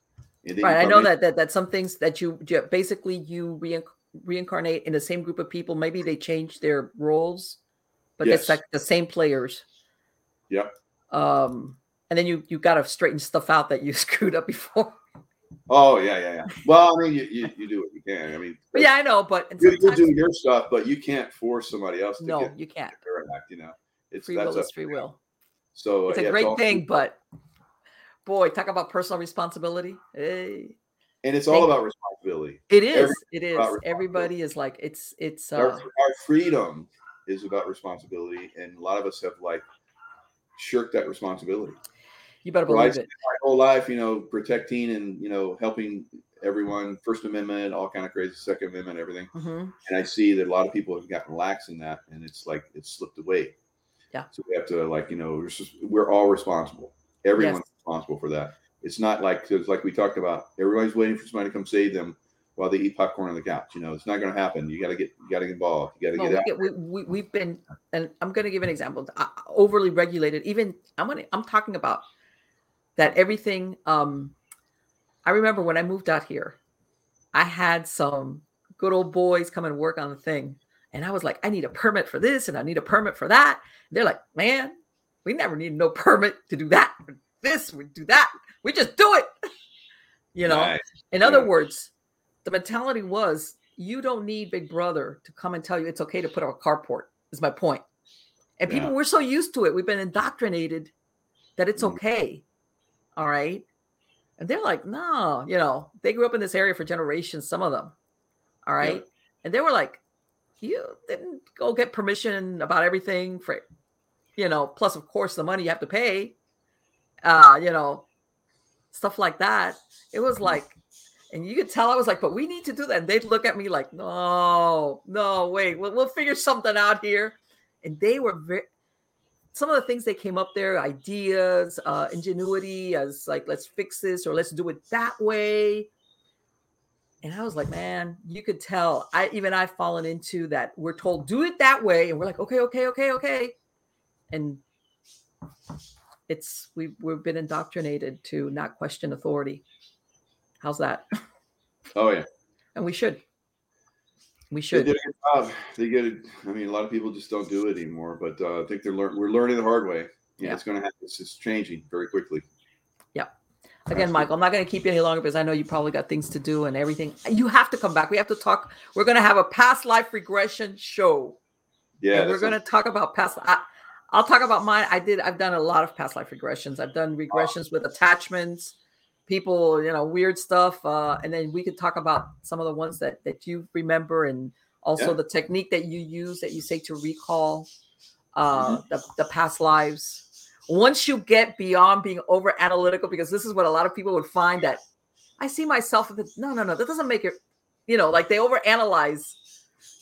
Right. I know that, that that some things that you basically you reincarnate reincarnate in the same group of people. Maybe they change their roles, but yes. it's like the same players. Yep. Um, and then you you got to straighten stuff out that you <laughs> screwed up before. Oh yeah, yeah, yeah. Well, I mean, you, you, you do what you can. I mean, but yeah, I know, but you, you do your stuff, but you can't force somebody else. to No, get, you can't. You know, it's free will is free will. So it's a yeah, great it's thing, but boy, talk about personal responsibility. Hey and it's all about responsibility. It is. It is. Everybody is like it's it's uh, our, our, freedom is about responsibility, and a lot of us have like shirked that responsibility. You better believe it. My whole life, you know, protecting and you know helping everyone, First Amendment, all kind of crazy, Second Amendment, everything. Mm-hmm. And I see that a lot of people have gotten lax in that, and it's like it's slipped away. Yeah. So we have to like you know we're, just, we're all responsible. Everyone's. Responsible for that. It's not like it's like we talked about, everybody's waiting for somebody to come save them while they eat popcorn on the couch. You know, it's not going to happen. You got to get you got to get involved. You got to well, get out. We, we, have been, and I'm going to give an example. Uh, overly regulated. Even I'm going to, I'm talking about that everything. Um, I remember when I moved out here, I had some good old boys come and work on the thing. And I was like, I need a permit for this and I need a permit for that. They're like, man, we never need no permit to do that. This, we do that we just do it. You know, in other words, the mentality was you don't need Big Brother to come and tell you it's okay to put up a carport. Is my point. And people, yeah. we're so used to it. We've been indoctrinated that it's mm. okay. All right. And they're like, no, you know, they grew up in this area for generations, some of them. All right. Yeah. And they were like, you didn't go get permission about everything for, you know, plus, of course, the money you have to pay. Uh, you know, stuff like that. It was like, and you could tell I was like, but we need to do that. And they'd look at me like, no, no, wait, we'll, we'll figure something out here. And they were very, some of the things they came up there, ideas, uh, ingenuity as like, let's fix this or let's do it that way. And I was like, man, you could tell. I even I've fallen into that. We're told do it that way, and we're like, okay, okay, okay, okay. And it's we've we've been indoctrinated to not question authority. How's that? Oh yeah. And we should. We should. They, did a good job. they get it. I mean, a lot of people just don't do it anymore. But uh, I think they're learn. We're learning the hard way. Yeah, yeah. it's going to happen. It's just changing very quickly. Yeah. Again, Michael, I'm not going to keep you any longer because I know you probably got things to do and everything. You have to come back. We have to talk. We're going to have a past life regression show. Yeah. we're going to talk about past. I, I'll talk about mine. I did. I've done a lot of past life regressions. I've done regressions with attachments, people, you know, weird stuff, uh, and then we could talk about some of the ones that that you remember, and also yeah. the technique that you use that you say to recall uh, mm-hmm. the the past lives. Once you get beyond being over analytical, because this is what a lot of people would find that I see myself. No, no, no. That doesn't make it. You know, like they overanalyze.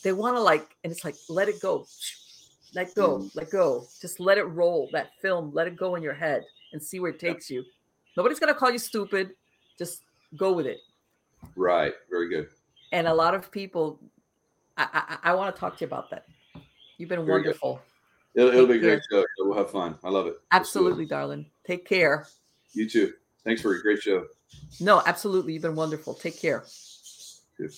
They want to like, and it's like, let it go, let go, mm. let go. Just let it roll. That film, let it go in your head and see where it takes you. Nobody's gonna call you stupid. Just go with it. Right. Very good. And a lot of people, I I, I want to talk to you about that. You've been Very wonderful. It'll, it'll be great show. We'll have fun. I love it. Absolutely, darling. Take care. You too. Thanks for a great show. No, absolutely. You've been wonderful. Take care. Good.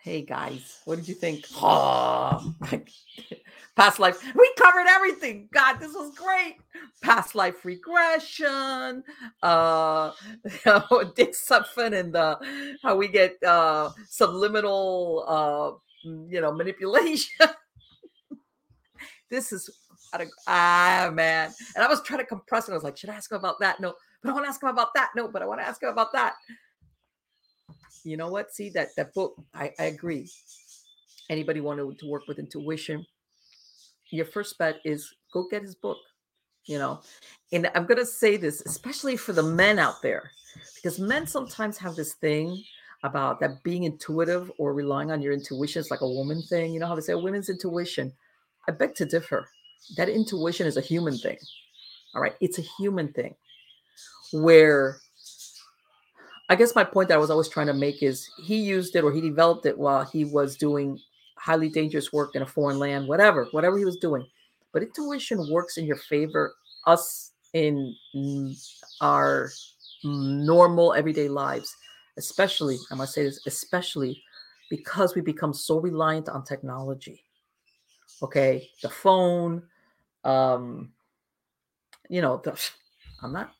Hey guys, what did you think? <laughs> Oh, <laughs> past life. We covered everything. God, this was great. Past life regression, uh, <laughs> Dick Sutphin and the how we get uh subliminal uh you know manipulation. this is ah man. And I was trying to compress it. I was like, should I ask him about that? No, but I want to ask him about that. No, but I want to ask him about that. You know what? See that that book. I, I agree. Anybody want to, work with intuition? Your first bet is go get his book. You know, and I'm gonna say this, especially for the men out there, because men sometimes have this thing about that being intuitive or relying on your intuition is like a woman thing. You know how they say oh, women's intuition. I beg to differ. That intuition is a human thing. All right. It's a human thing where I guess my point that I was always trying to make is he used it or he developed it while he was doing highly dangerous work in a foreign land, whatever, whatever he was doing. But intuition works in your favor, us in our normal everyday lives especially, I must say this, especially because we become so reliant on technology. Okay, the phone, um, you know, the, I'm not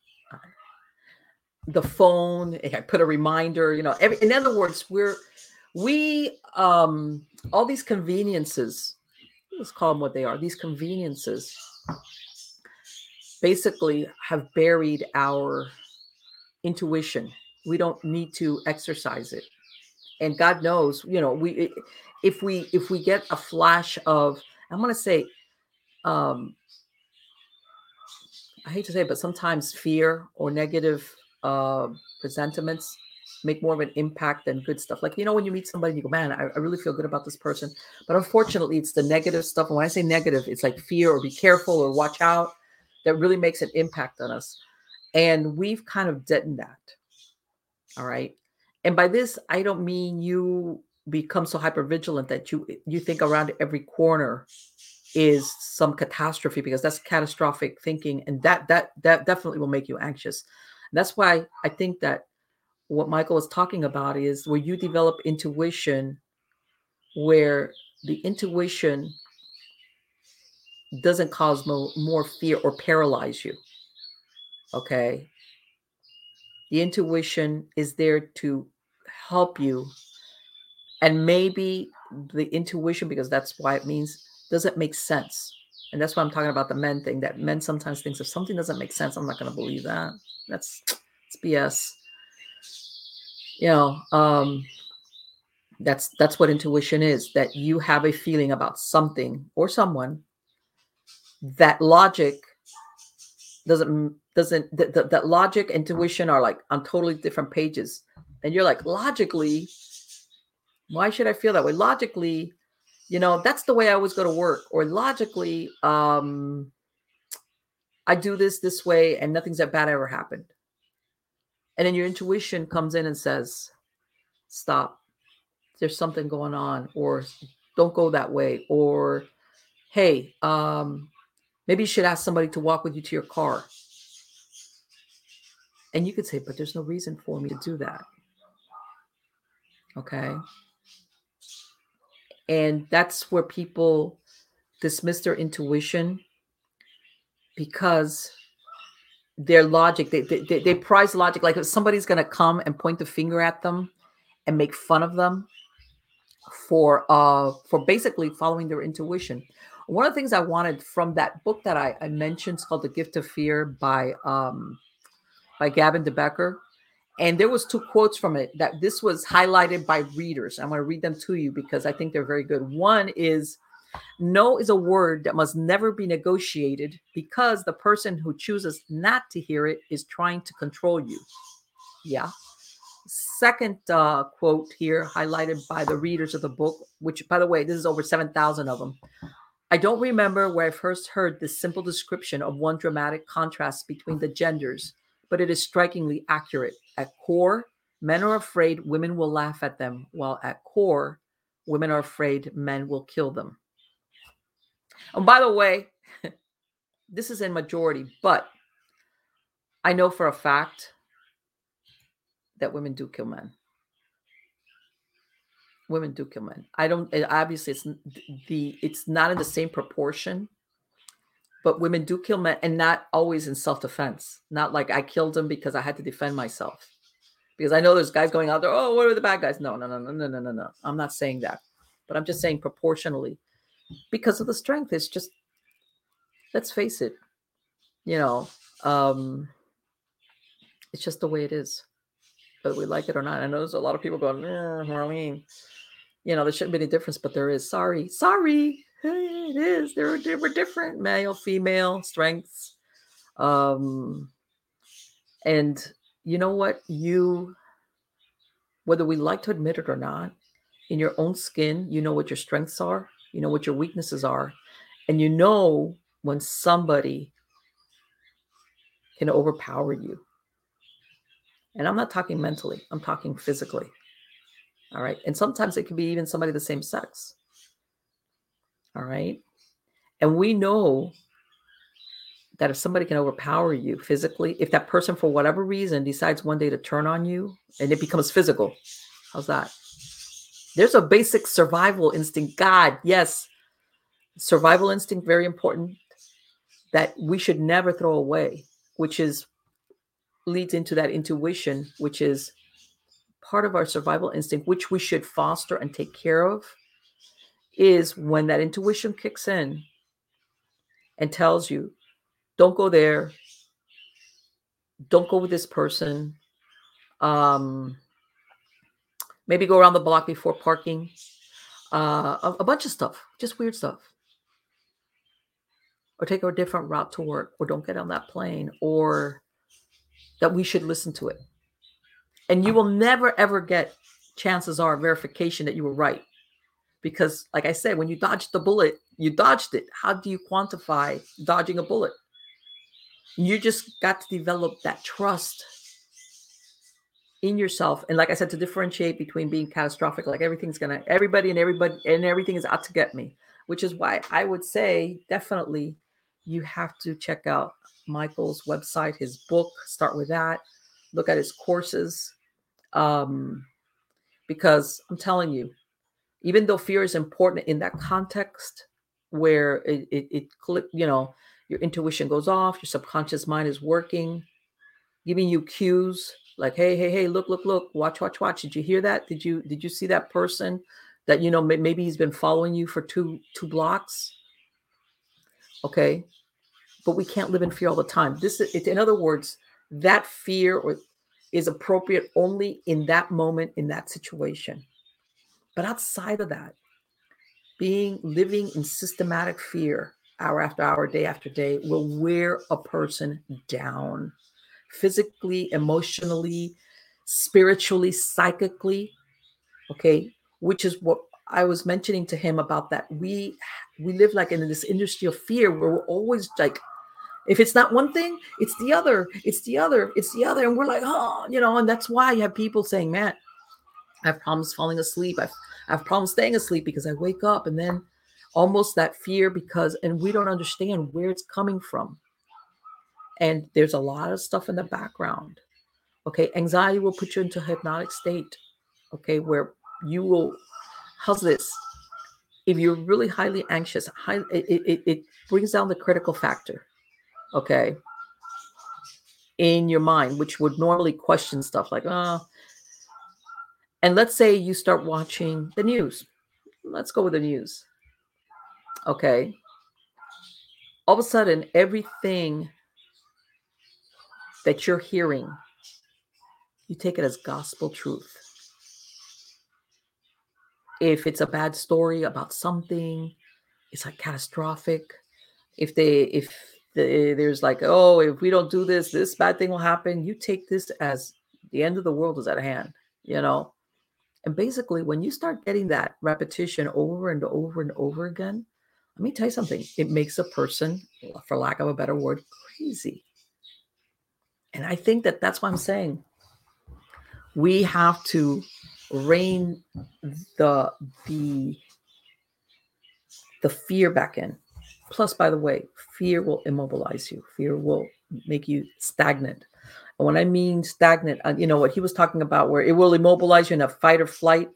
the phone. I put a reminder. You know, every, in other words, we're we um all these conveniences. Let's call them what they are. These conveniences basically have buried our intuition we don't need to exercise it and god knows you know we if we if we get a flash of i'm going to say um i hate to say it but sometimes fear or negative uh presentiments make more of an impact than good stuff. Like you know when you meet somebody and you go man I, I really feel good about this person. But unfortunately it's the negative stuff. And when i say negative it's like fear or be careful or watch out that really makes an impact on us. And we've kind of deadened that. All right. And by this, I don't mean you become so hyper vigilant that you you think around every corner is some catastrophe because that's catastrophic thinking. And that that that definitely will make you anxious and that's why i think that what michael was talking about is where you develop intuition where the intuition doesn't cause mo- more fear or paralyze you okay the intuition is there to help you. And maybe the intuition, because that's why it means, doesn't make sense. And that's why I'm talking about the men thing that men sometimes think if something doesn't make sense, I'm not going to believe that. That's it's BS. You know, um, that's that's what intuition is that you have a feeling about something or someone that logic doesn't doesn't that, that, that logic intuition are like on totally different pages and you're like logically why should i feel that way logically you know that's the way i always go to work or logically um i do this this way and nothing's that bad ever happened and then your intuition comes in and says stop there's something going on or don't go that way or hey um Maybe you should ask somebody to walk with you to your car. And you could say, but there's no reason for me to do that. Okay. And that's where people dismiss their intuition because their logic, they, they, they prize logic. Like if somebody's going to come and point the finger at them and make fun of them for uh for basically following their intuition one of the things I wanted from that book that I, I mentioned is called The Gift of Fear by um, by Gavin de Becker. And there was two quotes from it that this was highlighted by readers. I'm going to read them to you because I think they're very good. One is No is a word that must never be negotiated because the person who chooses not to hear it is trying to control you. Yeah. Second uh, quote here, highlighted by the readers of the book, which, by the way, this is over 7,000 of them. I don't remember where I first heard this simple description of one dramatic contrast between the genders, but it is strikingly accurate. At core, men are afraid women will laugh at them, while at core, women are afraid men will kill them. And by the way, <laughs> this is in majority, but I know for a fact that women do kill men women do kill men. I don't. Obviously, it's the it's not in the same proportion, but women do kill men, and not always in self defense. Not like I killed him because I had to defend myself. Because I know there's guys going out there. Oh, what are the bad guys? No, no, no, no, no, no, no, no. I'm not saying that, but I'm just saying proportionally, because of the strength. It's just let's face it. You know, um, it's just the way it is whether we like it or not. I know there's a lot of people going, eh, Marlene, you know, there shouldn't be any difference, but there is. Sorry, sorry, it is. There they were different male, female strengths, um, and you know what? You, whether we like to admit it or not, in your own skin, you know what your strengths are, you know what your weaknesses are, and you know when somebody can overpower you. And I'm not talking mentally, I'm talking physically. All right. And sometimes it can be even somebody the same sex. All right. And we know that if somebody can overpower you physically, if that person, for whatever reason, decides one day to turn on you and it becomes physical, how's that? There's a basic survival instinct. God, yes. Survival instinct, very important, that we should never throw away, which is leads into that intuition, which is part of our survival instinct, which we should foster and take care of, is when that intuition kicks in and tells you, don't go there, don't go with this person. Um, maybe go around the block before parking. Uh, a, a bunch of stuff, just weird stuff. Or take a different route to work, or don't get on that plane, or that we should listen to it and you will never ever get chances are verification that you were right because like i said when you dodged the bullet you dodged it. How do you quantify dodging a bullet? You just got to develop that trust in yourself. And like i said to differentiate between being catastrophic like everything's gonna everybody and everybody and everything is out to get me which is why i would say definitely you have to check out michael's website his book start with that look at his courses um, because I'm telling you, even though fear is important in that context where it, it, it you know, your intuition goes off, your subconscious mind is working, giving you cues like, hey, hey, hey, look, look, look, watch, watch, watch. Did you hear that? Did you did you see that person that you know maybe he's been following you for two two blocks? Okay, but we can't live in fear all the time. This is, in other words, that fear or is appropriate only in that moment, in that situation. But outside of that, being living in systematic fear hour after hour, day after day will wear a person down physically, emotionally, spiritually, psychically. Okay. Which is what I was mentioning to him about that. We we live like in this industry of fear where we're always like if it's not one thing, it's the other, it's the other, it's the other. And we're like, oh, you know, and that's why you have people saying, man, I have problems falling asleep. I've, I have problems staying asleep because I wake up and then almost that fear because, and we don't understand where it's coming from. And there's a lot of stuff in the background. Okay. Anxiety will put you into a hypnotic state. Okay. Where you will, how's this? If you're really highly anxious, high, it, it, it brings down the critical factor okay, in your mind, which would normally question stuff like, oh, and let's say you start watching the news. Let's go with the news. Okay. All of a sudden, everything that you're hearing, you take it as gospel truth. If it's a bad story about something, it's like catastrophic. If they if the, there's like, oh, if we don't do this, this bad thing will happen. You take this as the end of the world is at hand, you know. And basically, when you start getting that repetition over and over and over again, let me tell you something. It makes a person, for lack of a better word, crazy. And I think that that's what I'm saying. We have to rein the the the fear back in. Plus, by the way, fear will immobilize you. Fear will make you stagnant. When I mean stagnant, uh, you know what he was talking about, where it will immobilize you in a fight or flight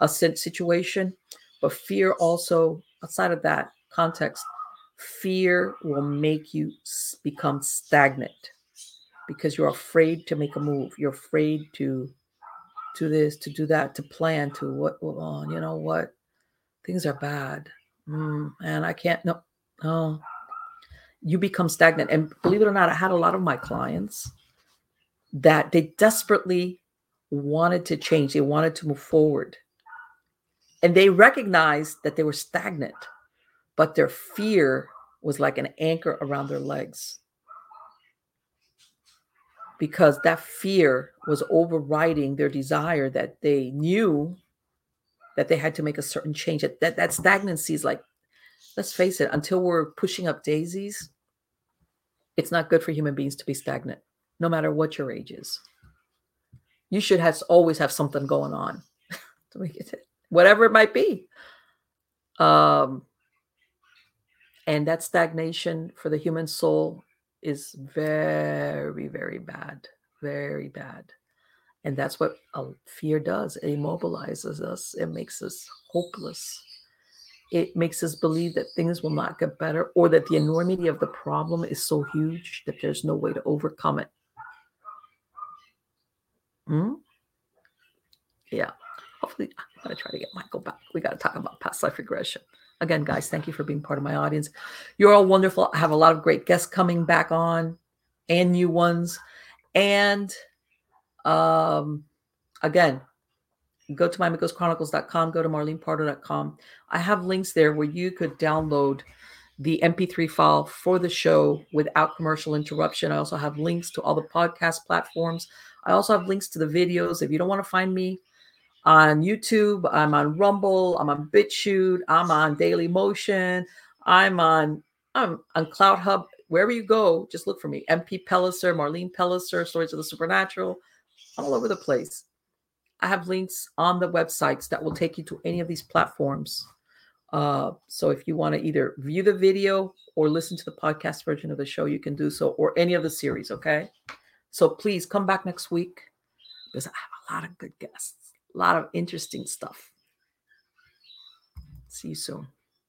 a situation. But fear also, outside of that context, fear will make you become stagnant because you're afraid to make a move. You're afraid to do this, to do that, to plan, to what, you know what? Things are bad. Mm, and I can't, no, no. You become stagnant. And believe it or not, I had a lot of my clients that they desperately wanted to change, they wanted to move forward. And they recognized that they were stagnant, but their fear was like an anchor around their legs because that fear was overriding their desire that they knew that they had to make a certain change. That that, that stagnancy is like, let's face it, until we're pushing up daisies, it's not good for human beings to be stagnant, no matter what your age is. You should have always have something going on <laughs> it whatever it might be. Um, and that stagnation for the human soul is very, very bad, very bad. And that's what fear does. It immobilizes us. It makes us hopeless. It makes us believe that things will not get better or that the enormity of the problem is so huge that there's no way to overcome it. Hmm? Yeah. Hopefully, I'm going to try to get Michael back. We got to talk about past life regression. Again, guys, thank you for being part of my audience. You're all wonderful. I have a lot of great guests coming back on and new ones. And um, again, go to myamicoschronicles.com, go to marlenepardo.com. I have links there where you could download the MP3 file for the show without commercial interruption. I also have links to all the podcast platforms. I also have links to the videos. If you don't want to find me on YouTube. I'm on Rumble. I'm on BitChute. I'm on Daily Motion. I'm on I'm on CloutHub. Wherever you go, just look for me. MP Pelliser, Marlene Pelliser, Stories of the Supernatural, all over the place. I have links on the websites that will take you to any of these platforms. Uh, so if you want to either view the video or listen to the podcast version of the show, you can do so, or any of the series. Okay. So please come back next week because I have a lot of good guests. A lot of interesting stuff. See you soon.